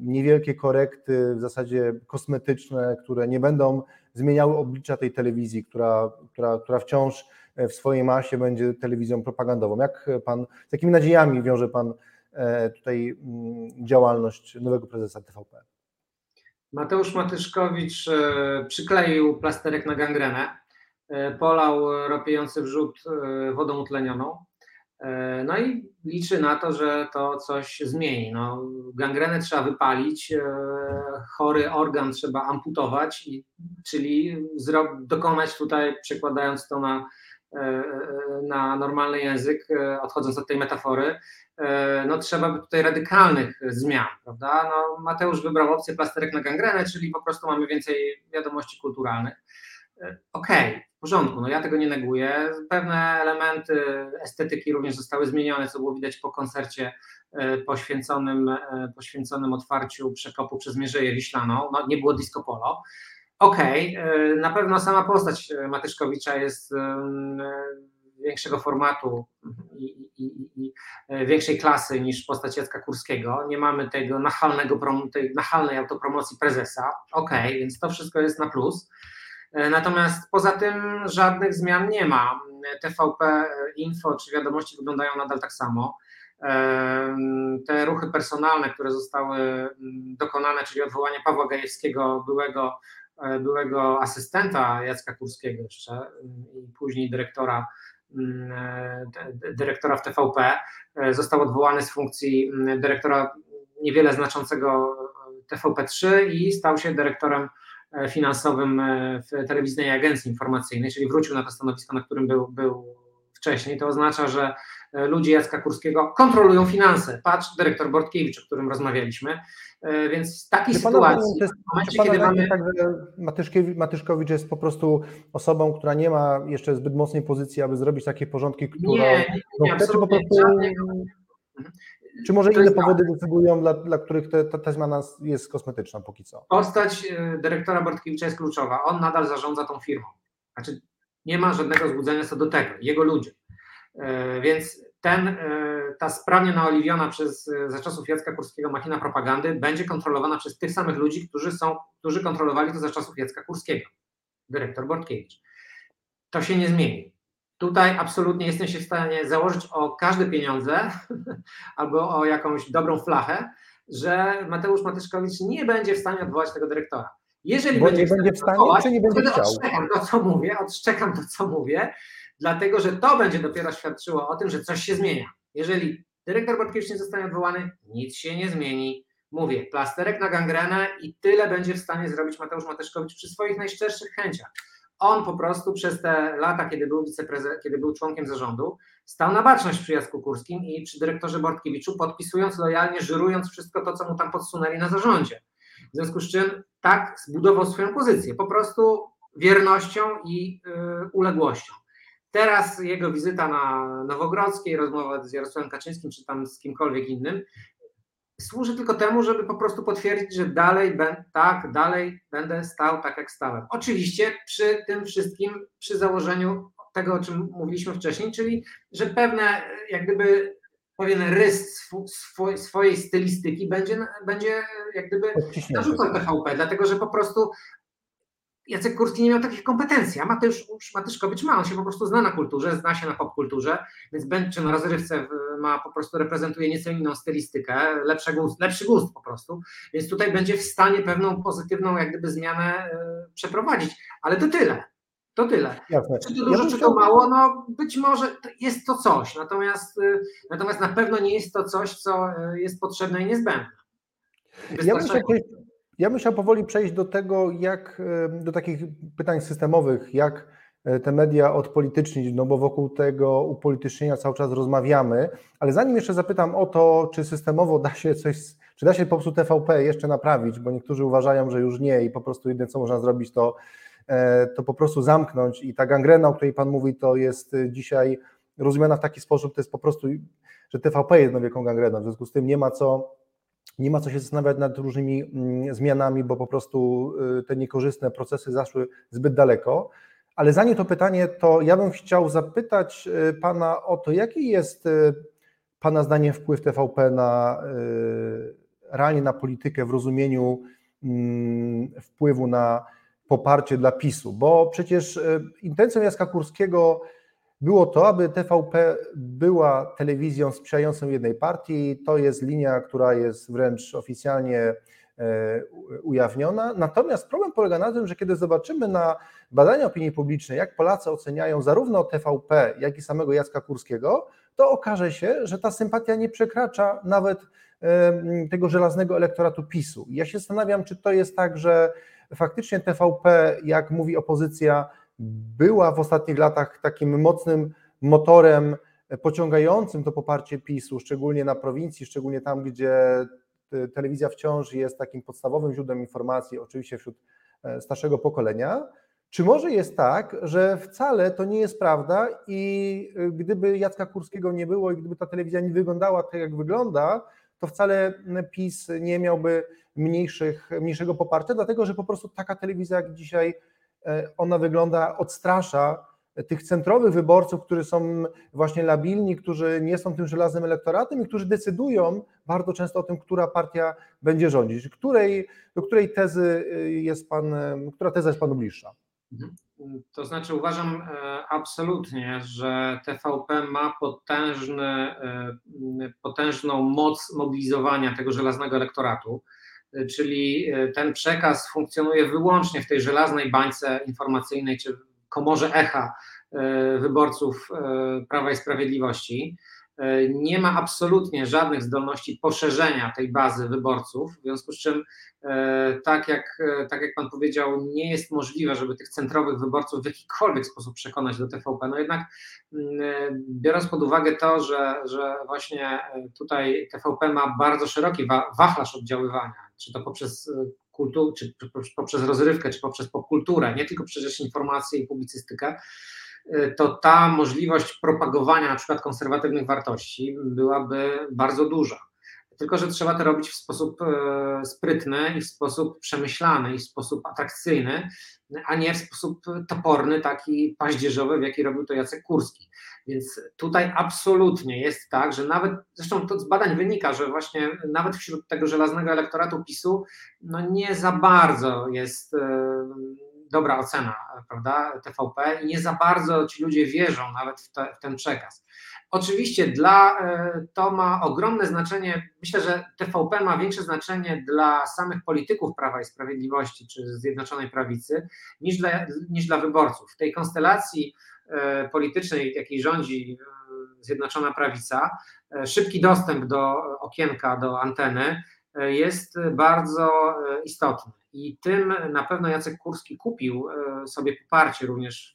niewielkie korekty, w zasadzie kosmetyczne, które nie będą zmieniały oblicza tej telewizji, która, która, która wciąż w swojej masie będzie telewizją propagandową. Jak pan, z jakimi nadziejami wiąże pan e, tutaj mm, działalność nowego prezesa TVP? Mateusz Matyszkowicz e, przykleił plasterek na gangrenę, e, polał ropiejący wrzód e, wodą utlenioną. No i liczy na to, że to coś zmieni. No, gangrenę trzeba wypalić, chory organ trzeba amputować, czyli dokonać tutaj, przekładając to na, na normalny język, odchodząc od tej metafory, E, no trzeba by tutaj radykalnych zmian, prawda? No, Mateusz wybrał opcję plasterek na gangrenę, czyli po prostu mamy więcej wiadomości kulturalnych. E, okej, okay, w porządku, no ja tego nie neguję. Pewne elementy estetyki również zostały zmienione, co było widać po koncercie e, poświęconym, poświęconym otwarciu przekopu przez Mierzeję Wiślaną. No, nie było disco polo. Okej, okay, na pewno sama postać Matyszkowicza jest większego formatu i, i, i, e, większej klasy niż postać Jacka Kurskiego. Nie mamy tego nachalnego, tej nachalnej autopromocji prezesa. Ok, więc to wszystko jest na plus. E, natomiast poza tym żadnych zmian nie ma. TVP Info czy wiadomości wyglądają nadal tak samo. E, te ruchy personalne, które zostały dokonane, czyli odwołanie Pawła Gajewskiego, byłego byłego asystenta Jacka Kurskiego jeszcze i później dyrektora dyrektora w TVP, został odwołany z funkcji dyrektora niewiele znaczącego TVP3 i stał się dyrektorem finansowym w telewizyjnej agencji informacyjnej, czyli wrócił na to stanowisko, na którym był, był wcześniej. To oznacza, że E, ludzi Jacka Kurskiego kontrolują finanse. Patrz, dyrektor Bortkiewicz, o którym rozmawialiśmy. E, więc w takiej czy sytuacji, jest, w momencie, kiedy mamy... Tak, Matyszkiewicz, Matyszkowicz jest po prostu osobą, która nie ma jeszcze zbyt mocnej pozycji, aby zrobić takie porządki, które... Nie, nie, nie, no, czy, po prostu... czy może inne powody decydują, dla, dla których te, ta, ta zmiana jest kosmetyczna póki co? Postać e, dyrektora Bortkiewicza jest kluczowa. On nadal zarządza tą firmą. Znaczy, nie ma żadnego złudzenia co do tego. Jego ludzie. E, więc ten, e, ta sprawnie naoliwiona przez e, za czasów Jacka Kurskiego machina propagandy będzie kontrolowana przez tych samych ludzi, którzy, są, którzy kontrolowali to za czasów Jacka Kurskiego, dyrektor Bortkiewicz. To się nie zmieni. Tutaj absolutnie jestem się w stanie założyć o każde pieniądze <laughs> albo o jakąś dobrą flachę, że Mateusz Matyszkowicz nie będzie w stanie odwołać tego dyrektora. Jeżeli Bo będzie, nie będzie w stanie, odwołać, czy nie będzie chciał? Odszczekam to, co mówię, odszczekam to, co mówię dlatego że to będzie dopiero świadczyło o tym, że coś się zmienia. Jeżeli dyrektor Bartkiewicz nie zostanie odwołany, nic się nie zmieni. Mówię, plasterek na gangrenę i tyle będzie w stanie zrobić Mateusz Mateszkowicz przy swoich najszczerszych chęciach. On po prostu przez te lata, kiedy był kiedy był członkiem zarządu, stał na baczność przy Jacku Kurskim i przy dyrektorze Bortkiewiczu, podpisując lojalnie, żyrując wszystko to, co mu tam podsunęli na zarządzie. W związku z czym tak zbudował swoją pozycję, po prostu wiernością i yy, uległością. Teraz jego wizyta na Nowogrodzkiej, rozmowa z Jarosławem Kaczyńskim czy tam z kimkolwiek innym, służy tylko temu, żeby po prostu potwierdzić, że dalej, tak, dalej będę stał tak, jak stałem. Oczywiście przy tym wszystkim, przy założeniu tego, o czym mówiliśmy wcześniej, czyli że pewne, jak gdyby pewien rys swój, swojej stylistyki będzie, będzie jak gdyby narzucał TVP, dlatego że po prostu Jacek Kurski nie miał takich kompetencji, a Mateusz Matyszkowicz ma, on się po prostu zna na kulturze, zna się na popkulturze, więc czy na rozrywce ma po prostu, reprezentuje nieco inną stylistykę, lepszy gust, lepszy gust po prostu, więc tutaj będzie w stanie pewną pozytywną jak gdyby zmianę y, przeprowadzić, ale to tyle, to tyle. Jasne. Czy to dużo, ja czy to mało, no być może jest to coś, natomiast, y, natomiast na pewno nie jest to coś, co y, jest potrzebne i niezbędne. Ja bym ja bym chciał powoli przejść do tego, jak do takich pytań systemowych, jak e, te media odpolitycznić, no bo wokół tego upolitycznienia cały czas rozmawiamy, ale zanim jeszcze zapytam o to, czy systemowo da się coś, czy da się po prostu TVP jeszcze naprawić, bo niektórzy uważają, że już nie i po prostu jedyne co można zrobić to, e, to po prostu zamknąć. I ta gangrena, o której Pan mówi, to jest e, dzisiaj rozumiana w taki sposób, to jest po prostu, że TVP jest wielką gangreną, w związku z tym nie ma co nie ma co się zastanawiać nad różnymi mm, zmianami, bo po prostu y, te niekorzystne procesy zaszły zbyt daleko. Ale zanim to pytanie, to ja bym chciał zapytać y, Pana o to, jaki jest y, Pana zdaniem wpływ TVP na realnie na politykę w rozumieniu mm, wpływu na poparcie dla PiSu, bo przecież intencją Jacka Kurskiego było to, aby TVP była telewizją sprzyjającą jednej partii. To jest linia, która jest wręcz oficjalnie e, ujawniona. Natomiast problem polega na tym, że kiedy zobaczymy na badania opinii publicznej, jak Polacy oceniają zarówno TVP, jak i samego Jacka Kurskiego, to okaże się, że ta sympatia nie przekracza nawet e, tego żelaznego elektoratu PiSu. Ja się zastanawiam, czy to jest tak, że faktycznie TVP, jak mówi opozycja, była w ostatnich latach takim mocnym motorem pociągającym to poparcie PiSu, szczególnie na prowincji, szczególnie tam, gdzie telewizja wciąż jest takim podstawowym źródłem informacji, oczywiście wśród e, starszego pokolenia. Czy może jest tak, że wcale to nie jest prawda i e, gdyby Jacka Kurskiego nie było i gdyby ta telewizja nie wyglądała tak, jak wygląda, to wcale PiS nie miałby mniejszych, mniejszego poparcia, dlatego że po prostu taka telewizja jak dzisiaj ona wygląda, odstrasza tych centrowych wyborców, którzy są właśnie labilni, którzy nie są tym żelaznym elektoratem i którzy decydują bardzo często o tym, która partia będzie rządzić. Której, do której tezy jest pan, która teza jest panu bliższa? Mhm. To znaczy uważam e, absolutnie, że TVP ma potężny, e, potężną moc mobilizowania tego żelaznego elektoratu. Czyli ten przekaz funkcjonuje wyłącznie w tej żelaznej bańce informacyjnej czy komorze echa wyborców Prawa i Sprawiedliwości. E, nie ma absolutnie żadnych zdolności poszerzenia tej bazy wyborców, w związku z czym, e, tak jak, e, tak jak Pan powiedział, nie jest możliwe, żeby tych centrowych wyborców w jakikolwiek sposób przekonać do TVP. No jednak, mm, biorąc pod uwagę to, że, że właśnie tutaj TVP ma bardzo szeroki wachlarz oddziaływania, czy to poprzez kulturę, czy poprzez rozrywkę, czy poprzez popkulturę, nie tylko przecież informacje i publicystykę, to ta możliwość propagowania na przykład konserwatywnych wartości byłaby bardzo duża. Tylko, że trzeba to robić w sposób e, sprytny i w sposób przemyślany i w sposób atrakcyjny, a nie w sposób toporny, taki paździerzowy, w jaki robił to Jacek Kurski. Więc tutaj absolutnie jest tak, że nawet, zresztą to z badań wynika, że właśnie nawet wśród tego żelaznego elektoratu PiSu, no nie za bardzo jest e, dobra ocena, prawda, TVP i nie za bardzo ci ludzie wierzą nawet w, te, w ten przekaz. Oczywiście dla, e, to ma ogromne znaczenie, myślę, że TVP ma większe znaczenie dla samych polityków Prawa i Sprawiedliwości czy Zjednoczonej Prawicy niż dla, niż dla wyborców. W tej konstelacji e, politycznej, jakiej rządzi e, Zjednoczona Prawica, szybki dostęp do okienka, do anteny jest bardzo istotny. I tym na pewno Jacek Kurski kupił e, sobie poparcie również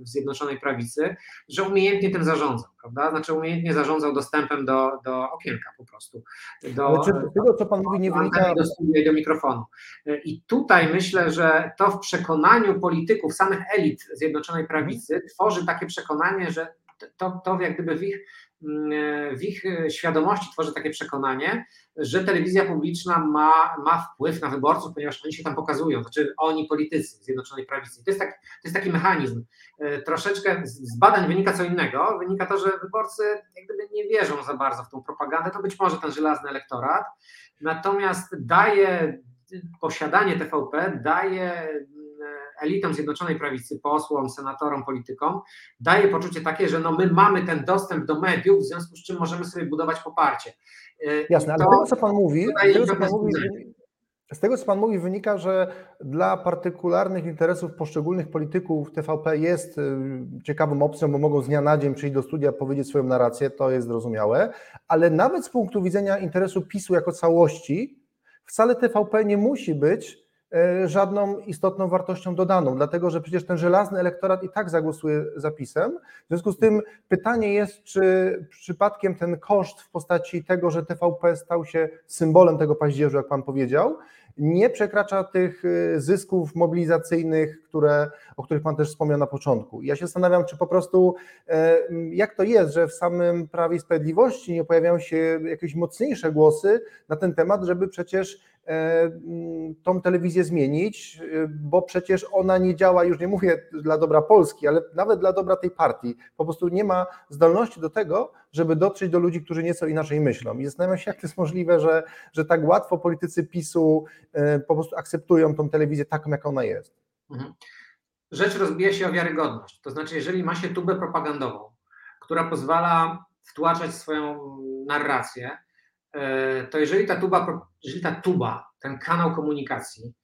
w, Zjednoczonej Prawicy, że umiejętnie tym zarządzał, prawda? Znaczy umiejętnie zarządzał dostępem do, do okienka po prostu. Do, czy tego, co Pan mówi, nie wynika... Do studia i do mikrofonu. E, I tutaj myślę, że to w przekonaniu polityków, samych elit Zjednoczonej Prawicy tworzy takie przekonanie, że to, to jak gdyby w ich w ich świadomości tworzy takie przekonanie, że telewizja publiczna ma, ma wpływ na wyborców, ponieważ oni się tam pokazują, znaczy oni politycy Zjednoczonej Prawicy. To jest, to jest taki mechanizm. E, troszeczkę z badań wynika co innego. Wynika to, że wyborcy jak nie wierzą za bardzo w tą propagandę, to być może ten żelazny elektorat, natomiast daje posiadanie TVP, daje elitom Zjednoczonej Prawicy, posłom, senatorom, politykom, daje poczucie takie, że no my mamy ten dostęp do mediów, w związku z czym możemy sobie budować poparcie. E, Jasne, ale z tego, co Pan mówi, z tego, co pan mówi, z tego, co Pan mówi, wynika, że dla partykularnych interesów poszczególnych polityków TVP jest y, ciekawą opcją, bo mogą z dnia na dzień przyjść do studia, powiedzieć swoją narrację, to jest zrozumiałe, ale nawet z punktu widzenia interesu PiSu jako całości, wcale TVP nie musi być żadną istotną wartością dodaną, dlatego że przecież ten żelazny elektorat i tak zagłosuje zapisem. W związku z tym pytanie jest, czy przypadkiem ten koszt w postaci tego, że TVP stał się symbolem tego paździerza, jak Pan powiedział, nie przekracza tych y, zysków mobilizacyjnych, które, o których Pan też wspomniał na początku. Ja się zastanawiam, czy po prostu e, jak to jest, że w samym Prawie i Sprawiedliwości nie pojawiają się jakieś mocniejsze głosy na ten temat, żeby przecież e, tą telewizję zmienić, e, bo przecież ona nie działa, już nie mówię dla dobra Polski, ale nawet dla dobra tej partii. Po prostu nie ma zdolności do tego, żeby dotrzeć do ludzi, którzy nieco inaczej myślą. I zastanawiam się, jak to jest możliwe, że, że tak łatwo politycy PiSu e, po prostu akceptują tą telewizję taką, jak ona jest. Mhm. Rzecz rozbija się o wiarygodność. To znaczy, jeżeli ma się tubę propagandową, która pozwala wtłaczać swoją narrację, e, to jeżeli ta tuba, jeżeli ta tuba ten kanał komunikacji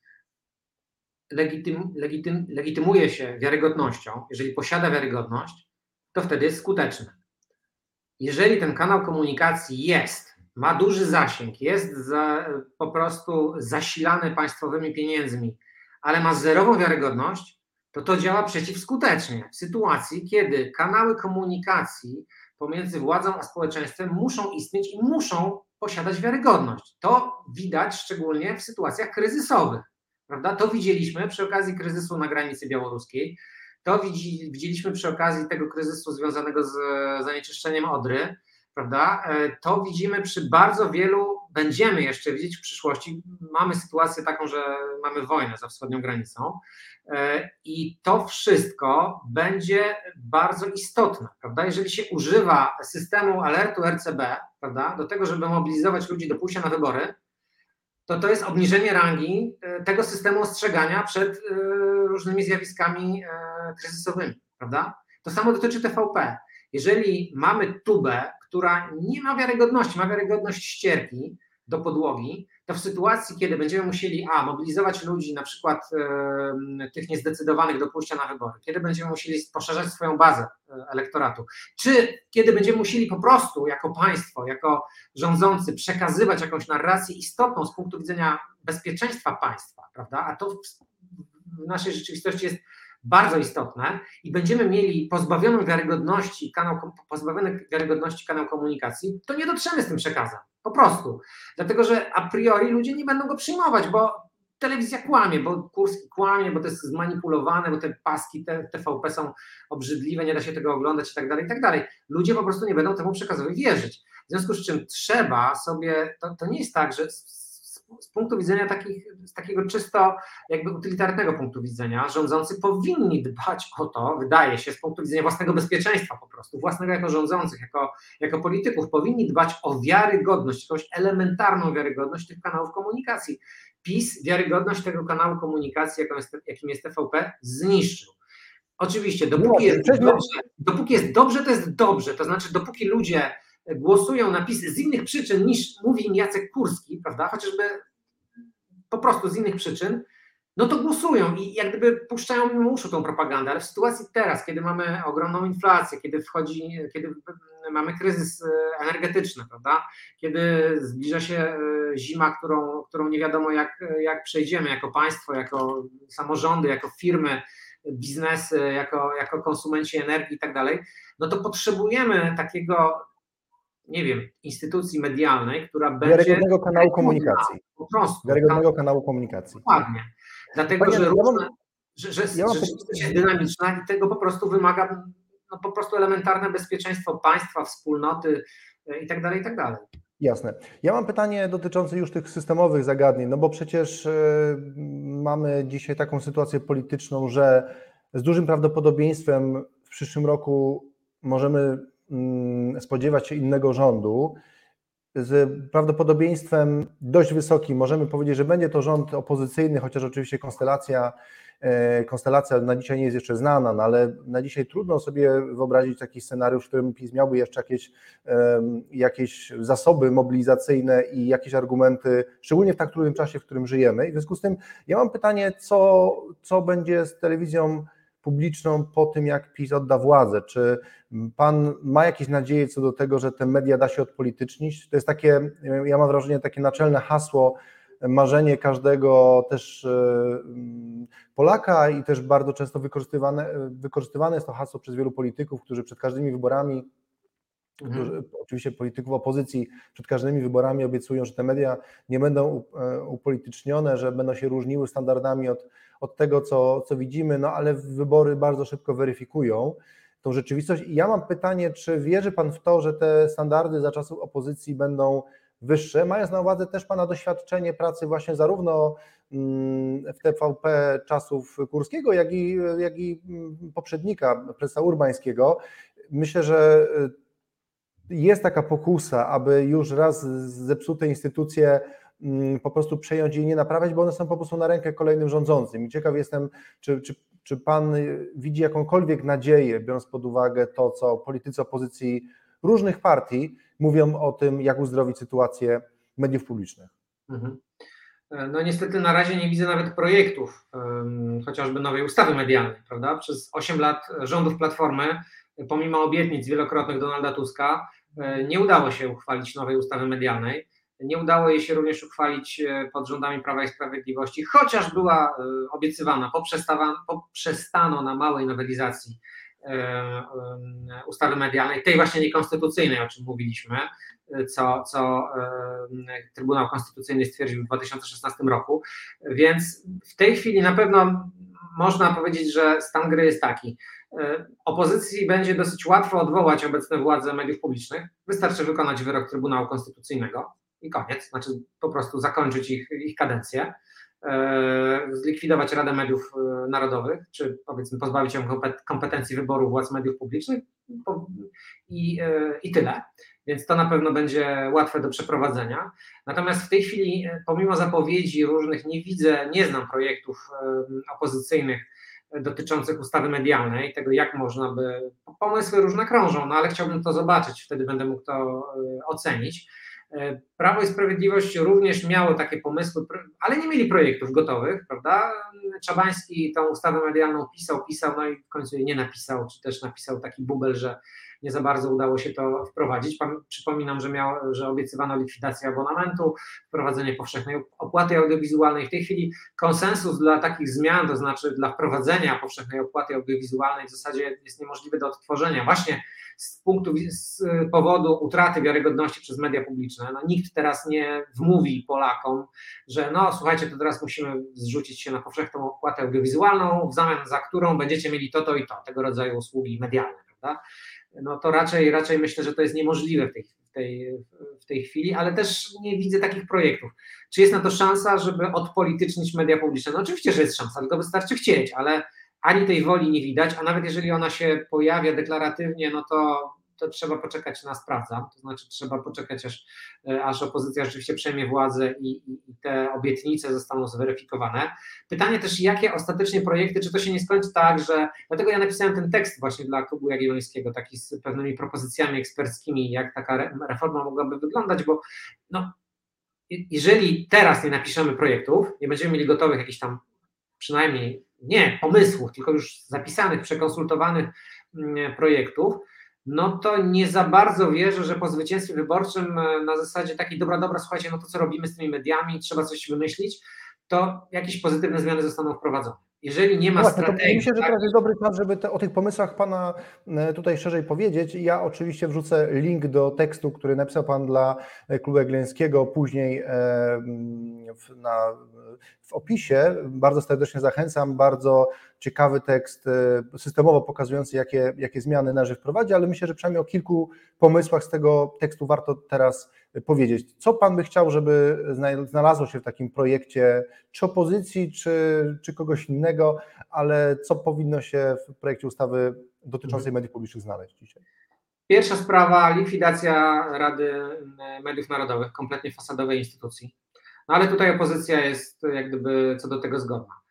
legitym, legitym, legitymuje się wiarygodnością, jeżeli posiada wiarygodność, to wtedy jest skuteczny. Jeżeli ten kanał komunikacji jest, ma duży zasięg, jest za, po prostu zasilany państwowymi pieniędzmi, ale ma zerową wiarygodność, to to działa przeciwskutecznie w sytuacji, kiedy kanały komunikacji pomiędzy władzą a społeczeństwem muszą istnieć i muszą posiadać wiarygodność. To widać szczególnie w sytuacjach kryzysowych. Prawda? To widzieliśmy przy okazji kryzysu na granicy białoruskiej, to widzieliśmy przy okazji tego kryzysu związanego z zanieczyszczeniem Odry, prawda? E, to widzimy przy bardzo wielu, będziemy jeszcze widzieć w przyszłości. Mamy sytuację taką, że mamy wojnę za wschodnią granicą e, i to wszystko będzie bardzo istotne, prawda? Jeżeli się używa systemu alertu RCB, prawda, do tego, żeby mobilizować ludzi do pójścia na wybory, to to jest obniżenie rangi e, tego systemu ostrzegania przed różnymi zjawiskami kryzysowymi, prawda? To samo dotyczy TVP. Jeżeli mamy tubę, która nie ma wiarygodności, ma wiarygodność ścierki, do podłogi, to w sytuacji, kiedy będziemy musieli a, mobilizować ludzi, na przykład e, tych niezdecydowanych do pójścia na wybory, kiedy będziemy musieli poszerzać swoją bazę e, elektoratu, czy kiedy będziemy musieli po prostu jako państwo, jako rządzący przekazywać jakąś narrację istotną z punktu widzenia bezpieczeństwa państwa, prawda? A to w, w naszej rzeczywistości jest bardzo istotne i będziemy mieli pozbawioną wiarygodności kanał, pozbawiony wiarygodności kanał komunikacji, to nie dotrzemy z tym przekazem. Po prostu. Dlatego, że a priori ludzie nie będą go przyjmować, bo telewizja kłamie, bo Kurski kłamie, bo to jest zmanipulowane, bo te paski te, TVP są obrzydliwe, nie da się tego oglądać i tak dalej, i tak dalej. Ludzie po prostu nie będą temu przekazowi wierzyć. W związku z czym trzeba sobie, to, to nie jest tak, że z punktu widzenia takich, z takiego czysto jakby utylitarnego punktu widzenia, rządzący powinni dbać o to, wydaje się, z punktu widzenia własnego bezpieczeństwa po prostu, własnego jako rządzących, jako, jako polityków, powinni dbać o wiarygodność, jakąś elementarną wiarygodność tych kanałów komunikacji. PiS wiarygodność tego kanału komunikacji, jakim jest, TVP, zniszczył. Oczywiście, dopóki jest dobrze, dopóki jest dobrze, to jest dobrze. To znaczy, dopóki ludzie głosują na PiS z innych przyczyn niż mówi im Jacek Kurski, prawda, chociażby po prostu z innych przyczyn, no to głosują i jak gdyby puszczają mimo uszu tą propagandę, ale w sytuacji teraz, kiedy mamy ogromną inflację, kiedy wchodzi, kiedy mamy kryzys e, energetyczny, prawda, kiedy zbliża się e, zima, którą, którą nie wiadomo jak, jak przejdziemy jako państwo, jako samorządy, jako firmy, biznesy, jako, jako konsumenci energii i tak dalej, no to potrzebujemy takiego nie wiem, instytucji medialnej, która będzie. Wiarygodnego kanału komunikacji. Po prostu. Wiarygodnego kanału komunikacji. Dokładnie. Dlatego, Panie, że, różne, ja mam, że, że, ja mam... jest dynamiczna i tego po prostu wymaga no, po prostu elementarne bezpieczeństwo państwa, wspólnoty e, i tak dalej, i tak dalej. Jasne. Ja mam pytanie dotyczące już tych systemowych zagadnień, no bo przecież yy, mamy dzisiaj taką sytuację polityczną, że z dużym prawdopodobieństwem w przyszłym roku możemy spodziewać się innego rządu, z prawdopodobieństwem dość wysokim możemy powiedzieć, że będzie to rząd opozycyjny, chociaż oczywiście konstelacja, e, konstelacja na dzisiaj nie jest jeszcze znana, no ale na dzisiaj trudno sobie wyobrazić taki scenariusz, w którym PiS miałby jeszcze jakieś, jakieś zasoby mobilizacyjne i jakieś argumenty, szczególnie w tak trudnym czasie, w którym żyjemy. I w związku z tym ja mam pytanie, co, co będzie z telewizją publiczną po tym, jak PiS odda władzę? Czy Pan ma jakieś nadzieje co do tego, że te media da się odpolitycznić? To jest takie, ja mam wrażenie, takie naczelne hasło, marzenie każdego też e, Polaka i też bardzo często wykorzystywane, wykorzystywane jest to hasło przez wielu polityków, którzy przed każdymi wyborami Mhm. Oczywiście polityków opozycji przed każdymi wyborami obiecują, że te media nie będą e, upolitycznione, że będą się różniły standardami od, od tego, co, co widzimy, no ale wybory bardzo szybko weryfikują tą rzeczywistość. I ja mam pytanie, czy wierzy Pan w to, że te standardy za czasów opozycji będą wyższe, mając na uwadze też Pana doświadczenie pracy właśnie zarówno mm, w TVP czasów Kurskiego, jak i, jak i mm, poprzednika, prezesa Urbańskiego. Myślę, że jest taka pokusa, aby już raz zepsute instytucje po prostu przejąć i nie naprawiać, bo one są po prostu na rękę kolejnym rządzącym. I ciekaw jestem, czy, czy, czy Pan widzi jakąkolwiek nadzieję, biorąc pod uwagę to, co politycy opozycji różnych partii mówią o tym, jak uzdrowić sytuację mediów publicznych? Mhm. No niestety na razie nie widzę nawet projektów, chociażby nowej ustawy medialnej, prawda? Przez 8 lat rządów Platformy, pomimo obietnic wielokrotnych Donalda Tuska, E, nie udało się uchwalić nowej ustawy medialnej. Nie udało jej się również uchwalić e, pod rządami Prawa i Sprawiedliwości, chociaż była e, obiecywana, poprzestano na małej nowelizacji ustawy medialnej, tej właśnie niekonstytucyjnej, o czym mówiliśmy, co, co Trybunał Konstytucyjny stwierdził w 2016 roku. Więc w tej chwili na pewno można powiedzieć, że stan gry jest taki. E, opozycji będzie dosyć łatwo odwołać obecne władze mediów publicznych. Wystarczy wykonać wyrok Trybunału Konstytucyjnego i koniec, znaczy po prostu zakończyć ich, ich kadencję, e, zlikwidować Radę Mediów e, Narodowych, czy powiedzmy pozbawić ją kompetencji wyboru władz mediów publicznych i, i tyle. Więc to na pewno będzie łatwe do przeprowadzenia. Natomiast w tej chwili, pomimo zapowiedzi różnych, nie widzę, nie znam projektów opozycyjnych dotyczących ustawy medialnej, tego jak można by, pomysły różne krążą, no ale chciałbym to zobaczyć, wtedy będę mógł to e, ocenić. Prawo i Sprawiedliwość również miało takie pomysły, ale nie mieli projektów gotowych, prawda? Czabański tą ustawę medialną pisał, pisał, no i w końcu jej nie napisał, czy też napisał taki bubel, że nie za bardzo udało się to wprowadzić. Przypominam, że, miał, że obiecywano likwidację abonamentu, wprowadzenie powszechnej opłaty audiowizualnej. W tej chwili konsensus dla takich zmian, to znaczy dla wprowadzenia powszechnej opłaty audiowizualnej w zasadzie jest niemożliwy do odtworzenia. Właśnie z punktu z powodu utraty wiarygodności przez media publiczne. No, nikt teraz nie wmówi Polakom, że no słuchajcie, to teraz musimy zrzucić się na powszechną opłatę audiowizualną, w zamian za którą będziecie mieli to, to i to, tego rodzaju usługi medialne, prawda? No to raczej, raczej myślę, że to jest niemożliwe w tej, w, tej, w tej chwili, ale też nie widzę takich projektów. Czy jest na to szansa, żeby odpolitycznić media publiczne? No oczywiście, że jest szansa, tylko wystarczy chcieć, ale ani tej woli nie widać, a nawet jeżeli ona się pojawia deklaratywnie, no to to trzeba poczekać na sprawdza, to znaczy trzeba poczekać, aż, e, aż opozycja rzeczywiście przejmie władzę i, i, i, te obietnice zostaną zweryfikowane. Pytanie też, jakie ostatecznie projekty, czy to się nie skończy tak, że, dlatego ja napisałem ten tekst właśnie dla Klubu Jagiellońskiego, taki z pewnymi propozycjami eksperckimi, jak taka reforma mogłaby wyglądać, bo no, jeżeli teraz nie napiszemy projektów, nie będziemy mieli gotowych jakichś tam przynajmniej nie pomysłów, tylko już zapisanych, przekonsultowanych mm, projektów, no to nie za bardzo wierzę, że po zwycięstwie wyborczym e, na zasadzie takiej dobra, dobra, słuchajcie, no to co robimy z tymi mediami, trzeba coś wymyślić, to jakieś pozytywne zmiany zostaną wprowadzone. Jeżeli nie ma no Właśnie, strategii. Myślę, że tak? teraz jest dobry czas, żeby te, o tych pomysłach Pana e, tutaj szerzej powiedzieć. Ja oczywiście wrzucę link do tekstu, który napisał Pan dla e, Klubu Egleńskiego, później w, na, w opisie. Bardzo serdecznie zachęcam. Bardzo ciekawy tekst, e, systemowo pokazujący, jakie, jakie zmiany należy wprowadzić, ale myślę, że przynajmniej o kilku pomysłach z tego tekstu warto teraz powiedzieć. Co Pan by chciał, żeby znalazło się w takim projekcie, czy opozycji, czy, czy kogoś innego, ale co powinno się w projekcie ustawy dotyczącej mhm. mediów publicznych znaleźć dzisiaj? Pierwsza sprawa, likwidacja Rady Mediów Narodowych, kompletnie fasadowej instytucji. No ale tutaj opozycja jest jak gdyby co do tego zgodna.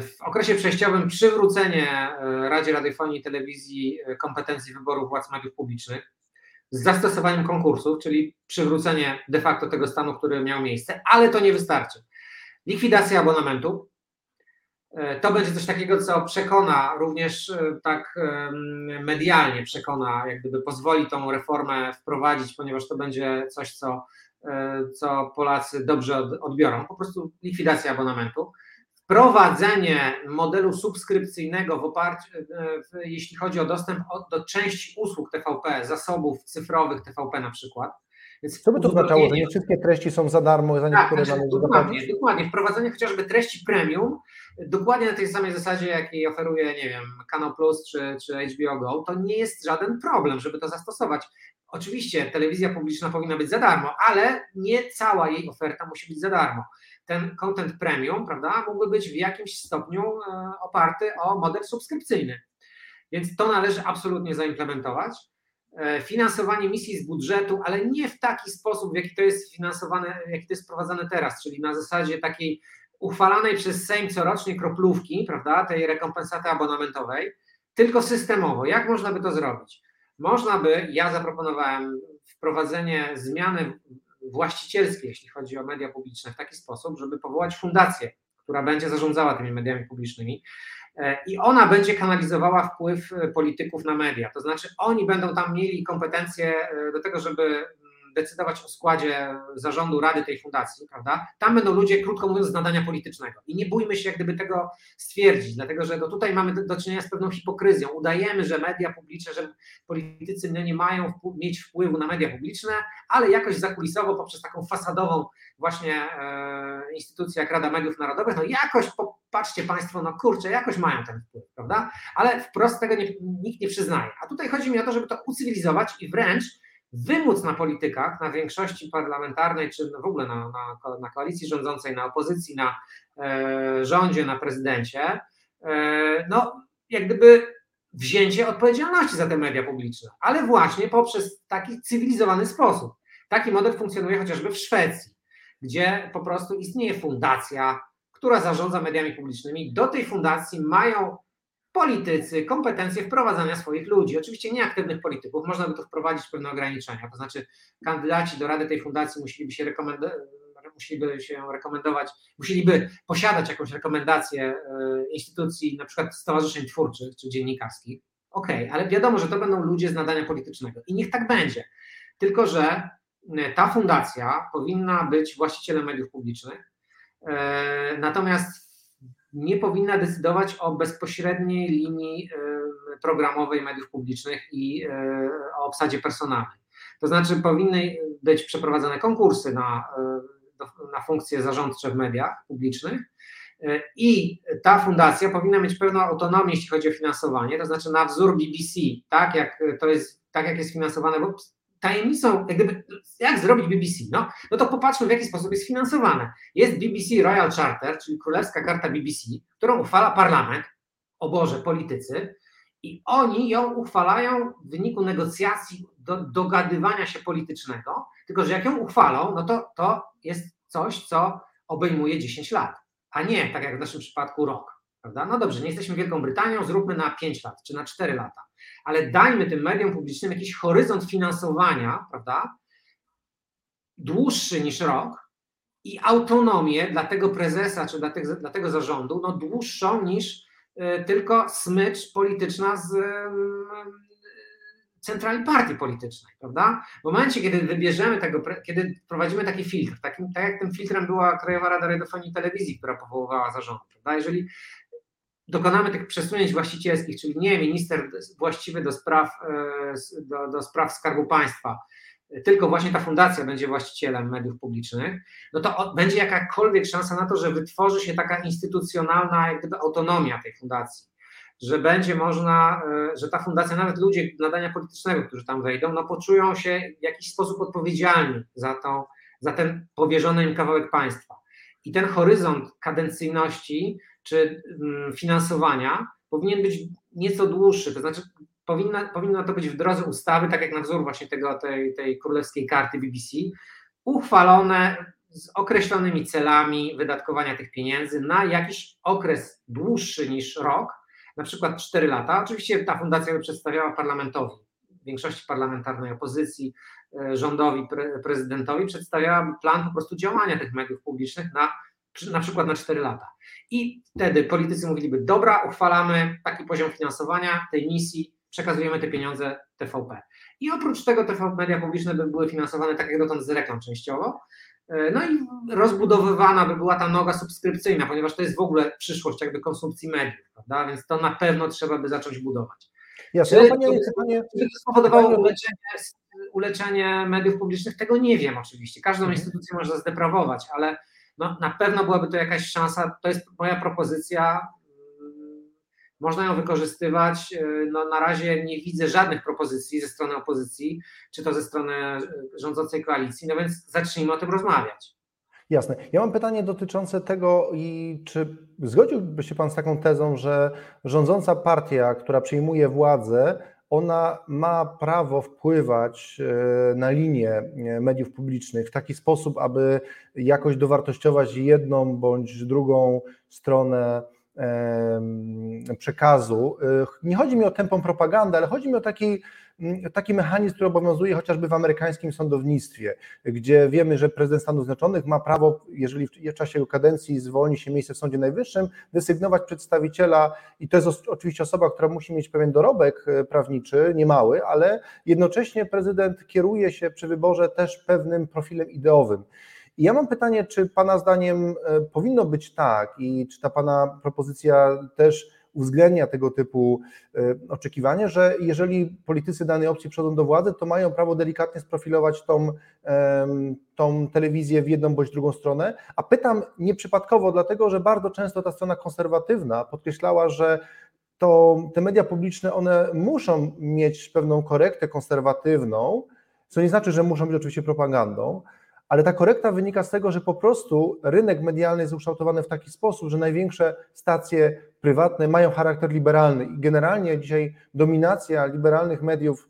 W okresie przejściowym przywrócenie e, Radzie Radiofonii i Telewizji e, kompetencji wyboru władz mediów publicznych z zastosowaniem konkursów, czyli przywrócenie de facto tego stanu, który miał miejsce, ale to nie wystarczy. Likwidacja abonamentu. E, to będzie coś takiego, co przekona również tak medialnie przekona, jak gdyby pozwoli tą reformę wprowadzić, ponieważ to będzie coś, co, co Polacy dobrze odbiorą. Po prostu likwidacja abonamentu wprowadzenie modelu subskrypcyjnego w oparciu, jeśli chodzi o dostęp do części usług TVP, zasobów cyfrowych TVP na przykład. Więc Co by to oznaczało, że nie wszystkie treści są za darmo, za niektóre tak, należy dokładnie, dokładnie. Wprowadzenie chociażby treści premium, dokładnie na tej samej zasadzie, jakiej oferuje, nie wiem, Kanal Plus czy, czy HBO Go, to nie jest żaden problem, żeby to zastosować. Oczywiście telewizja publiczna powinna być za darmo, ale nie cała jej oferta musi być za darmo ten content premium, prawda, mógłby być w jakimś stopniu e, oparty o model subskrypcyjny. Więc to należy absolutnie zaimplementować. E, finansowanie misji z budżetu, ale nie w taki sposób, w jaki to jest finansowane, jaki to jest prowadzone teraz, czyli na zasadzie takiej uchwalanej przez Sejm corocznie kroplówki, prawda, tej rekompensaty abonamentowej, tylko systemowo. Jak można by to zrobić? Można by, ja zaproponowałem wprowadzenie zmiany właścicielskie, jeśli chodzi o media publiczne, w taki sposób, żeby powołać fundację, która będzie zarządzała tymi mediami publicznymi e, i ona będzie kanalizowała wpływ e, polityków na media. To znaczy, oni będą tam mieli kompetencje e, do tego, żeby decydować o składzie zarządu rady tej fundacji, prawda? Tam będą ludzie, krótko mówiąc, z nadania politycznego. I nie bójmy się jak gdyby tego stwierdzić, dlatego że no tutaj mamy do czynienia z pewną hipokryzją. Udajemy, że media publiczne, że politycy nie mają mieć wpływu na media publiczne, ale jakoś zakulisowo poprzez taką fasadową właśnie e, instytucję jak Rada Mediów Narodowych, no jakoś popatrzcie Państwo, no kurczę, jakoś mają ten wpływ, prawda? Ale wprost tego nie, nikt nie przyznaje. A tutaj chodzi mi o to, żeby to ucywilizować i wręcz wymóc na politykach, na większości parlamentarnej, czy w ogóle na, na, na koalicji rządzącej, na opozycji, na e, rządzie, na prezydencie, e, no jak gdyby wzięcie odpowiedzialności za te media publiczne, ale właśnie poprzez taki cywilizowany sposób. Taki model funkcjonuje chociażby w Szwecji, gdzie po prostu istnieje fundacja, która zarządza mediami publicznymi. Do tej fundacji mają politycy kompetencje wprowadzania swoich ludzi. Oczywiście nie aktywnych polityków, można by tu wprowadzić pewne ograniczenia, to znaczy kandydaci do rady tej fundacji musieliby się rekomendować musieliby się rekomendować, musieliby posiadać jakąś rekomendację e, instytucji, na przykład stowarzyszeń twórczych czy dziennikarskich. Okej, okay, ale wiadomo, że to będą ludzie z nadania politycznego i niech tak będzie. Tylko, że e, ta fundacja powinna być właścicielem mediów publicznych, e, natomiast nie powinna decydować o bezpośredniej linii programowej mediów publicznych i o obsadzie personalnej. To znaczy, powinny być przeprowadzane konkursy na na funkcje zarządcze w mediach publicznych. E, I ta fundacja powinna mieć pewną autonomię, jeśli chodzi o finansowanie, to znaczy na wzór BBC, tak jak to jest, tak jak jest finansowane, tajemnicą, jak, gdyby, jak zrobić BBC? No, no to popatrzmy, w jaki sposób jest finansowane. Jest BBC Royal Charter, czyli Królewska Karta BBC, którą uchwala parlament, o Boże, politycy, i oni ją uchwalają w wyniku negocjacji, do, dogadywania się politycznego, tylko że jak ją uchwalą, no to to jest coś, co obejmuje 10 lat, a nie, tak jak w naszym przypadku, rok. Prawda? No dobrze, nie jesteśmy Wielką Brytanią, zróbmy na 5 lat czy na 4 lata, ale dajmy tym mediom publicznym jakiś horyzont finansowania, prawda? Dłuższy niż rok i autonomię dla tego prezesa czy dla, tych, dla tego zarządu, no dłuższą niż y, tylko smycz polityczna z y, centrali partii politycznej, prawda? W momencie, kiedy wybierzemy tego, kiedy prowadzimy taki filtr, takim, tak jak tym filtrem była Krajowa Rada Radiofonii i Telewizji, która powoływała zarząd, prawda? Jeżeli dokonamy tych przesunięć właścicielskich, czyli nie minister właściwy do spraw, e, do, do spraw Skarbu Państwa, tylko właśnie ta fundacja będzie właścicielem mediów publicznych, no to będzie jakakolwiek szansa na to, że wytworzy się taka instytucjonalna jak gdyby autonomia tej fundacji że będzie można, e, że ta fundacja, nawet ludzie nadania politycznego, którzy tam wejdą, no poczują się w jakiś sposób odpowiedzialni za, tą, za ten powierzony im kawałek państwa. I ten horyzont kadencyjności czy mm, finansowania powinien być nieco dłuższy, to znaczy powinna, powinno to być w drodze ustawy, tak jak na wzór właśnie tego, tej, tej królewskiej karty BBC, uchwalone z określonymi celami wydatkowania tych pieniędzy na jakiś okres dłuższy niż rok, na przykład 4 lata. Oczywiście ta fundacja by przedstawiała parlamentowi, większości parlamentarnej opozycji, e, rządowi, pre, prezydentowi, przedstawiała plan po prostu działania tych mediów publicznych na, na przykład na 4 lata. I wtedy politycy mówiliby, dobra, uchwalamy taki poziom finansowania tej misji, przekazujemy te pieniądze TVP. I oprócz tego TV media publiczne by były finansowane tak jak dotąd z reklam częściowo, E, no i rozbudowywana by była ta noga subskrypcyjna, ponieważ to jest w ogóle przyszłość jakby konsumpcji mediów, prawda? Więc to na pewno trzeba by zacząć budować. Jasne. Czy, panie, to, panie, czy to spowodowało uleczenie, uleczenie mediów publicznych? Tego nie wiem oczywiście. Każdą mhm. instytucję można zdeprawować, ale no, na pewno byłaby to jakaś szansa. To jest moja propozycja można ją wykorzystywać. No, na razie nie widzę żadnych propozycji ze strony opozycji, czy to ze strony rządzącej koalicji, no więc zacznijmy o tym rozmawiać. Jasne. Ja mam pytanie dotyczące tego, i czy zgodziłby się Pan z taką tezą, że rządząca partia, która przyjmuje władzę, ona ma prawo wpływać e, na linię mediów publicznych w taki sposób, aby jakoś dowartościować jedną bądź drugą stronę przekazu. Nie chodzi mi o tempą propagandy, ale chodzi mi o taki, taki mechanizm, który obowiązuje chociażby w amerykańskim sądownictwie, gdzie wiemy, że prezydent Stanów Zjednoczonych ma prawo, jeżeli w czasie kadencji zwolni się miejsce w Sądzie Najwyższym, desygnować przedstawiciela, i to jest oczywiście osoba, która musi mieć pewien dorobek e, prawniczy, niemały, ale jednocześnie prezydent kieruje się przy wyborze też pewnym profilem ideowym. I ja mam pytanie, czy Pana zdaniem e, powinno być tak i czy ta Pana propozycja też uwzględnia tego typu e, oczekiwanie, że jeżeli politycy danej opcji przychodzą do władzy, to mają prawo delikatnie sprofilować tą, tą telewizję w jedną bądź drugą stronę. A pytam nieprzypadkowo, dlatego że bardzo często ta strona konserwatywna podkreślała, że to te media publiczne one muszą mieć pewną korektę konserwatywną, co nie znaczy, że muszą być oczywiście propagandą, ale ta korekta wynika z tego, że po prostu rynek medialny jest ukształtowany w taki sposób, że największe stacje prywatne mają charakter liberalny i generalnie dzisiaj dominacja liberalnych mediów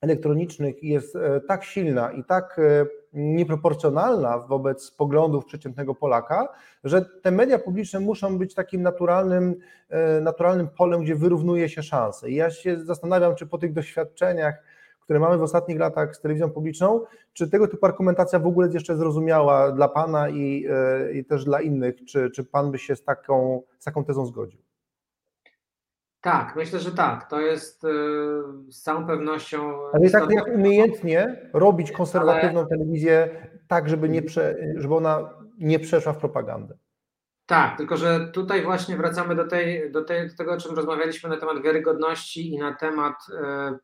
elektronicznych jest e, tak silna i tak e, nieproporcjonalna wobec poglądów przeciętnego Polaka, że te media publiczne muszą być takim naturalnym, e, naturalnym polem, gdzie wyrównuje się szanse. I ja się zastanawiam, czy po tych doświadczeniach, które mamy w ostatnich latach z telewizją publiczną, czy tego typu argumentacja w ogóle jest jeszcze zrozumiała dla Pana i, e, i też dla innych, czy, czy Pan by się z taką, z taką tezą zgodził? Tak, myślę, że tak. To jest y, z całą pewnością. Ale tak jak umiejętnie robić konserwatywną ale... telewizję tak, żeby, nie prze, żeby ona nie przeszła w propagandę. Tak, tylko że tutaj właśnie wracamy do, tej, do, tej, do tego, o czym rozmawialiśmy na temat wiarygodności i na temat e,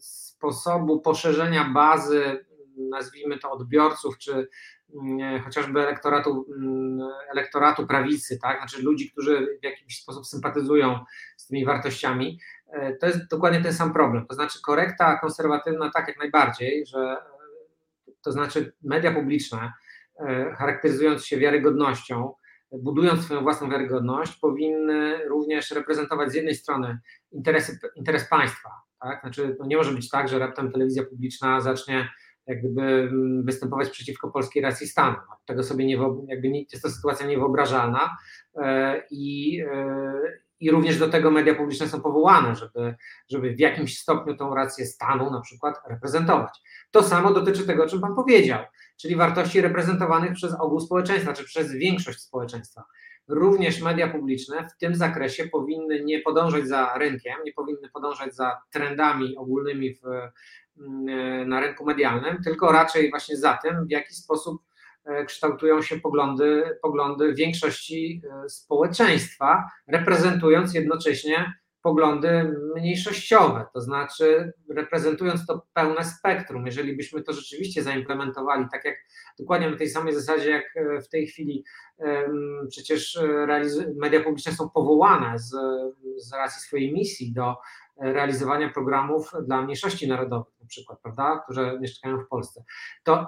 sposobu poszerzenia bazy, nazwijmy to odbiorców, czy mm, chociażby elektoratu, mm, elektoratu prawicy, tak? znaczy ludzi, którzy w jakiś sposób sympatyzują z tymi wartościami. E, to jest dokładnie ten sam problem. To znaczy korekta konserwatywna tak jak najbardziej, że to znaczy media publiczne charakteryzując się wiarygodnością, budując swoją własną wiarygodność, powinny również reprezentować z jednej strony interesy, interes państwa. Tak? Znaczy, no nie może być tak, że raptem telewizja publiczna zacznie jak gdyby mm, występować przeciwko polskiej racji stanu. Tego sobie nie, jakby nie, jest to sytuacja niewyobrażalna e, i, e, i również do tego media publiczne są powołane, żeby, żeby w jakimś stopniu tą rację stanu na przykład reprezentować. To samo dotyczy tego, o czym Pan powiedział, czyli wartości reprezentowanych przez ogół społeczeństwa, czy przez większość społeczeństwa. Również media publiczne w tym zakresie powinny nie podążać za rynkiem, nie powinny podążać za trendami ogólnymi w, mm, na rynku medialnym, tylko raczej właśnie za tym, w jaki sposób E, kształtują się poglądy, poglądy większości e, społeczeństwa, reprezentując jednocześnie poglądy mniejszościowe, to znaczy reprezentując to pełne spektrum. Jeżeli byśmy to rzeczywiście zaimplementowali, tak jak dokładnie na tej samej zasadzie, jak e, w tej chwili przecież media publiczne są powołane z, z racji swojej misji do realizowania programów dla mniejszości narodowych, na przykład, prawda, które mieszkają w Polsce, to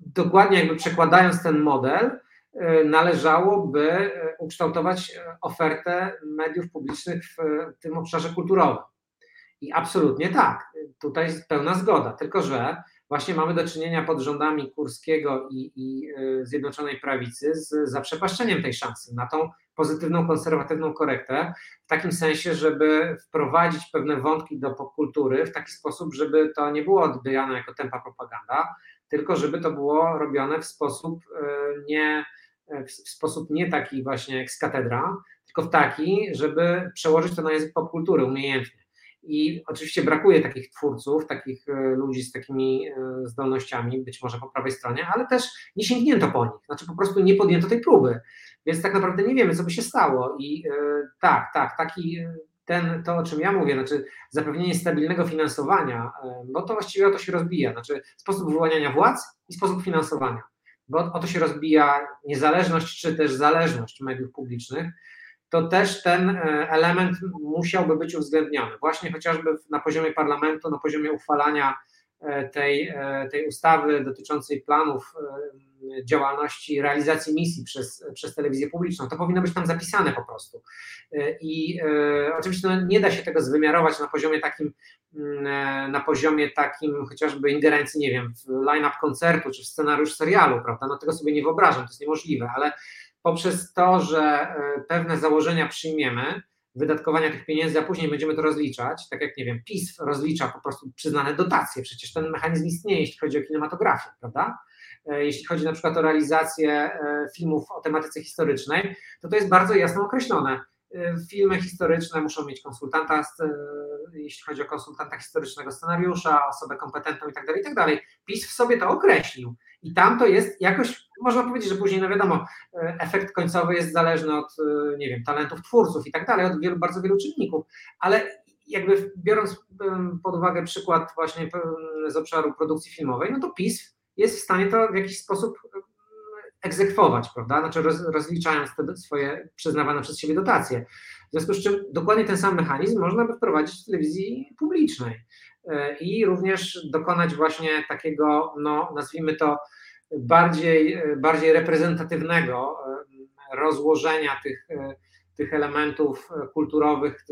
dokładnie jakby przekładając ten model, e, należałoby e, ukształtować e, ofertę mediów publicznych w tym obszarze kulturowym. I absolutnie tak, tutaj jest pełna zgoda, tylko że właśnie mamy do czynienia pod rządami Kurskiego i, i Zjednoczonej Prawicy z zaprzepaszczeniem tej szansy na tą pozytywną, konserwatywną korektę, w takim sensie, żeby wprowadzić pewne wątki do popkultury w taki sposób, żeby to nie było odbierane jako tempa propaganda, tylko żeby to było robione w sposób e, nie, w sposób nie taki właśnie jak z katedra, tylko w taki, żeby przełożyć to na język popkultury umiejętnie. I oczywiście brakuje takich twórców, takich e, ludzi z takimi e, zdolnościami, być może po prawej stronie, ale też nie sięgnięto po nich, znaczy po prostu nie podjęto tej próby. Więc tak naprawdę nie wiemy, co by się stało. I tak, tak, taki ten, to, o czym ja mówię, znaczy zapewnienie stabilnego finansowania, bo to właściwie o to się rozbija, znaczy sposób wyłaniania władz i sposób finansowania, bo o to się rozbija niezależność czy też zależność mediów publicznych, to też ten e, element musiałby być uwzględniony, właśnie chociażby na poziomie parlamentu, na poziomie uchwalania tej, e, tej ustawy dotyczącej planów działalności, realizacji misji przez, przez telewizję publiczną. To powinno być tam zapisane po prostu. I e, oczywiście no, nie da się tego zwymiarować na poziomie takim, mm, e, na poziomie takim chociażby ingerencji, nie wiem, w line-up koncertu czy w scenariusz serialu, prawda? No tego sobie nie wyobrażam, to jest niemożliwe, ale poprzez to, że e, pewne założenia przyjmiemy, wydatkowania tych pieniędzy, a później będziemy to rozliczać, tak jak, nie wiem, PiS rozlicza po prostu przyznane dotacje, przecież ten mechanizm istnieje, jeśli chodzi o kinematografię, prawda? E, jeśli chodzi na przykład o realizację e, filmów o tematyce historycznej, to to jest bardzo jasno określone. E, filmy historyczne muszą mieć konsultanta, jeśli chodzi o konsultanta historycznego scenariusza, osobę kompetentną i tak dalej, i tak. PiS w sobie to określił. I tam to jest jakoś, można powiedzieć, że później, no wiadomo, efekt końcowy jest zależny od, nie wiem, talentów twórców i tak od wielu, bardzo wielu czynników, ale jakby biorąc pod uwagę przykład właśnie z obszaru produkcji filmowej, no to PiS jest w stanie to w jakiś sposób egzekwować, prawda? Znaczy roz, rozliczając te swoje przyznawane przez siebie dotacje. W związku z czym dokładnie ten sam mechanizm można by wprowadzić w telewizji publicznej e, i również dokonać właśnie takiego, no nazwijmy to, bardziej, bardziej reprezentatywnego e, rozłożenia tych, e, tych elementów kulturowych,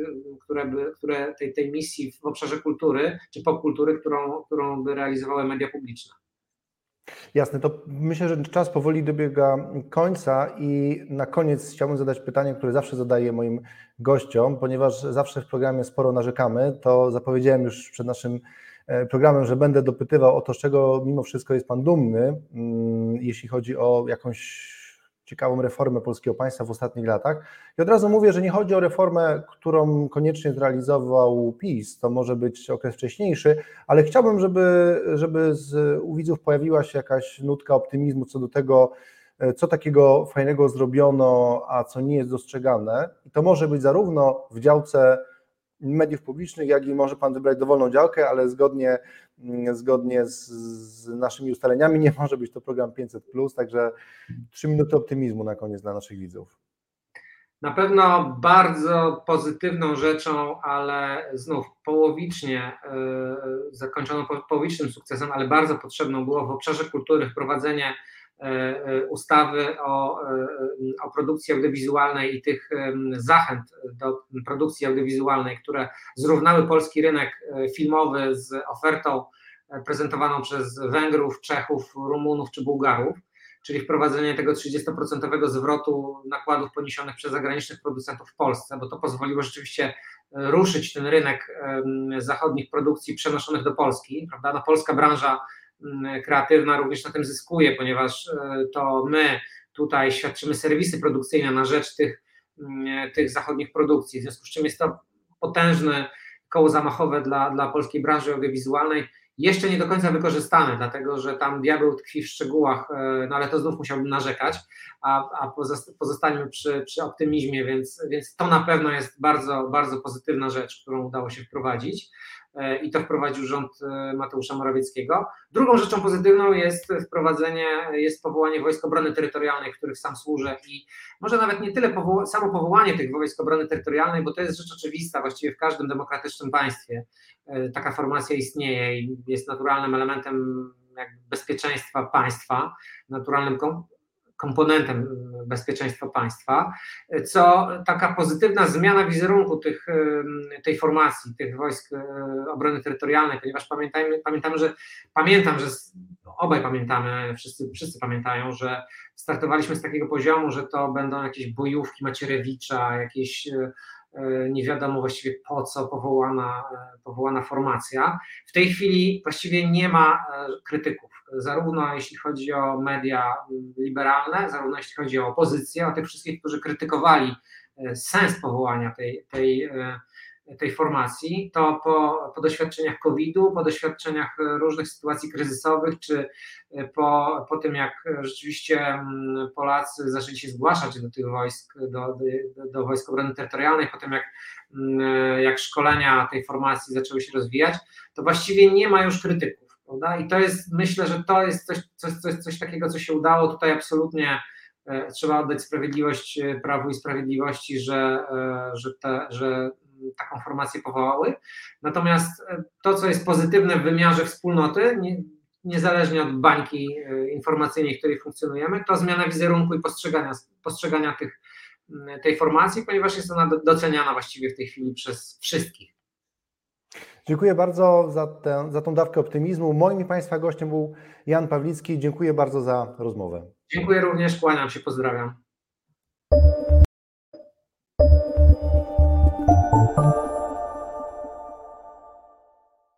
które, by, które tej, tej misji w obszarze kultury czy popkultury, którą, którą by realizowały media publiczne. Jasne, to myślę, że czas powoli dobiega końca i na koniec chciałbym zadać pytanie, które zawsze zadaję moim gościom, ponieważ zawsze w programie sporo narzekamy, to zapowiedziałem już przed naszym e, programem, że będę dopytywał o to, z czego mimo wszystko jest Pan dumny, mm, jeśli chodzi o jakąś ciekawą reformę polskiego państwa w ostatnich latach. I od razu mówię, że nie chodzi o reformę, którą koniecznie zrealizował PiS, to może być okres wcześniejszy, ale chciałbym, żeby, żeby z, u widzów pojawiła się jakaś nutka optymizmu co do tego, co takiego fajnego zrobiono, a co nie jest dostrzegane. I to może być zarówno w działce mediów publicznych, jak i może Pan wybrać dowolną działkę, ale zgodnie, zgodnie z, z naszymi ustaleniami nie może być to program 500, także trzy minuty optymizmu na koniec dla naszych widzów. Na pewno bardzo pozytywną rzeczą, ale znów połowicznie yy, zakończoną połowicznym sukcesem, ale bardzo potrzebną było w obszarze kultury wprowadzenie ustawy o, e, o produkcji audiowizualnej i tych zachęt do produkcji audiowizualnej, które zrównały polski rynek filmowy z ofertą prezentowaną przez Węgrów, Czechów, Rumunów czy Bułgarów, czyli wprowadzenie tego 30% zwrotu nakładów poniesionych przez zagranicznych producentów w Polsce, bo to pozwoliło rzeczywiście ruszyć ten rynek zachodnich produkcji przenoszonych do Polski. Prawda? No, polska branża kreatywna również na tym zyskuje, ponieważ e, to my tutaj świadczymy serwisy produkcyjne na rzecz tych, mm, tych zachodnich produkcji, w związku z czym jest to potężne koło zamachowe dla, dla polskiej branży audiowizualnej, jeszcze nie do końca wykorzystane, dlatego że tam diabeł tkwi w szczegółach, e, no ale to znów musiałbym narzekać, a, a pozostańmy przy, przy optymizmie, więc, więc to na pewno jest bardzo, bardzo pozytywna rzecz, którą udało się wprowadzić. E, i to wprowadził rząd e, Mateusza Morawieckiego. Drugą rzeczą pozytywną jest wprowadzenie, jest powołanie Wojsk Obrony Terytorialnej, których sam służę i może nawet nie tyle samo powołanie tych Wojsk Obrony Terytorialnej, bo to jest rzecz oczywista właściwie w każdym demokratycznym państwie. E, taka formacja istnieje i jest naturalnym elementem bezpieczeństwa państwa, naturalnym komponentem bezpieczeństwa państwa, co taka pozytywna zmiana wizerunku tych, tej formacji, tych wojsk e, obrony terytorialnej, ponieważ pamiętajmy, pamiętamy, że pamiętam, że obaj pamiętamy, wszyscy, wszyscy pamiętają, że startowaliśmy z takiego poziomu, że to będą jakieś bojówki Macierewicza, jakieś e, e, nie wiadomo właściwie po co powołana, powołana formacja. W tej chwili właściwie nie ma krytyków zarówno jeśli chodzi o media liberalne, zarówno jeśli chodzi o opozycję, o tych wszystkich, którzy krytykowali e, sens powołania tej, tej, e, tej formacji, to po, po doświadczeniach COVID-u, po doświadczeniach różnych sytuacji kryzysowych, czy e, po, po tym, jak rzeczywiście mm, Polacy zaczęli się zgłaszać do tych wojsk, do, do, do wojsk obrony terytorialnej, po tym jak, mm, jak szkolenia tej formacji zaczęły się rozwijać, to właściwie nie ma już krytyków. Prawda? I to jest, myślę, że to jest coś, coś, coś, coś takiego, co się udało. Tutaj absolutnie e, trzeba oddać sprawiedliwość e, Prawu i Sprawiedliwości, że, e, że, te, że taką formację powołały. Natomiast to, co jest pozytywne w wymiarze wspólnoty, nie, niezależnie od bańki informacyjnej, w której funkcjonujemy, to zmiana wizerunku i postrzegania, postrzegania tych, tej formacji, ponieważ jest ona doceniana właściwie w tej chwili przez wszystkich. Dziękuję bardzo za, tę, za tą dawkę optymizmu. Moim i Państwa gościem był Jan Pawlicki. Dziękuję bardzo za rozmowę. Dziękuję również, kłaniam się, pozdrawiam.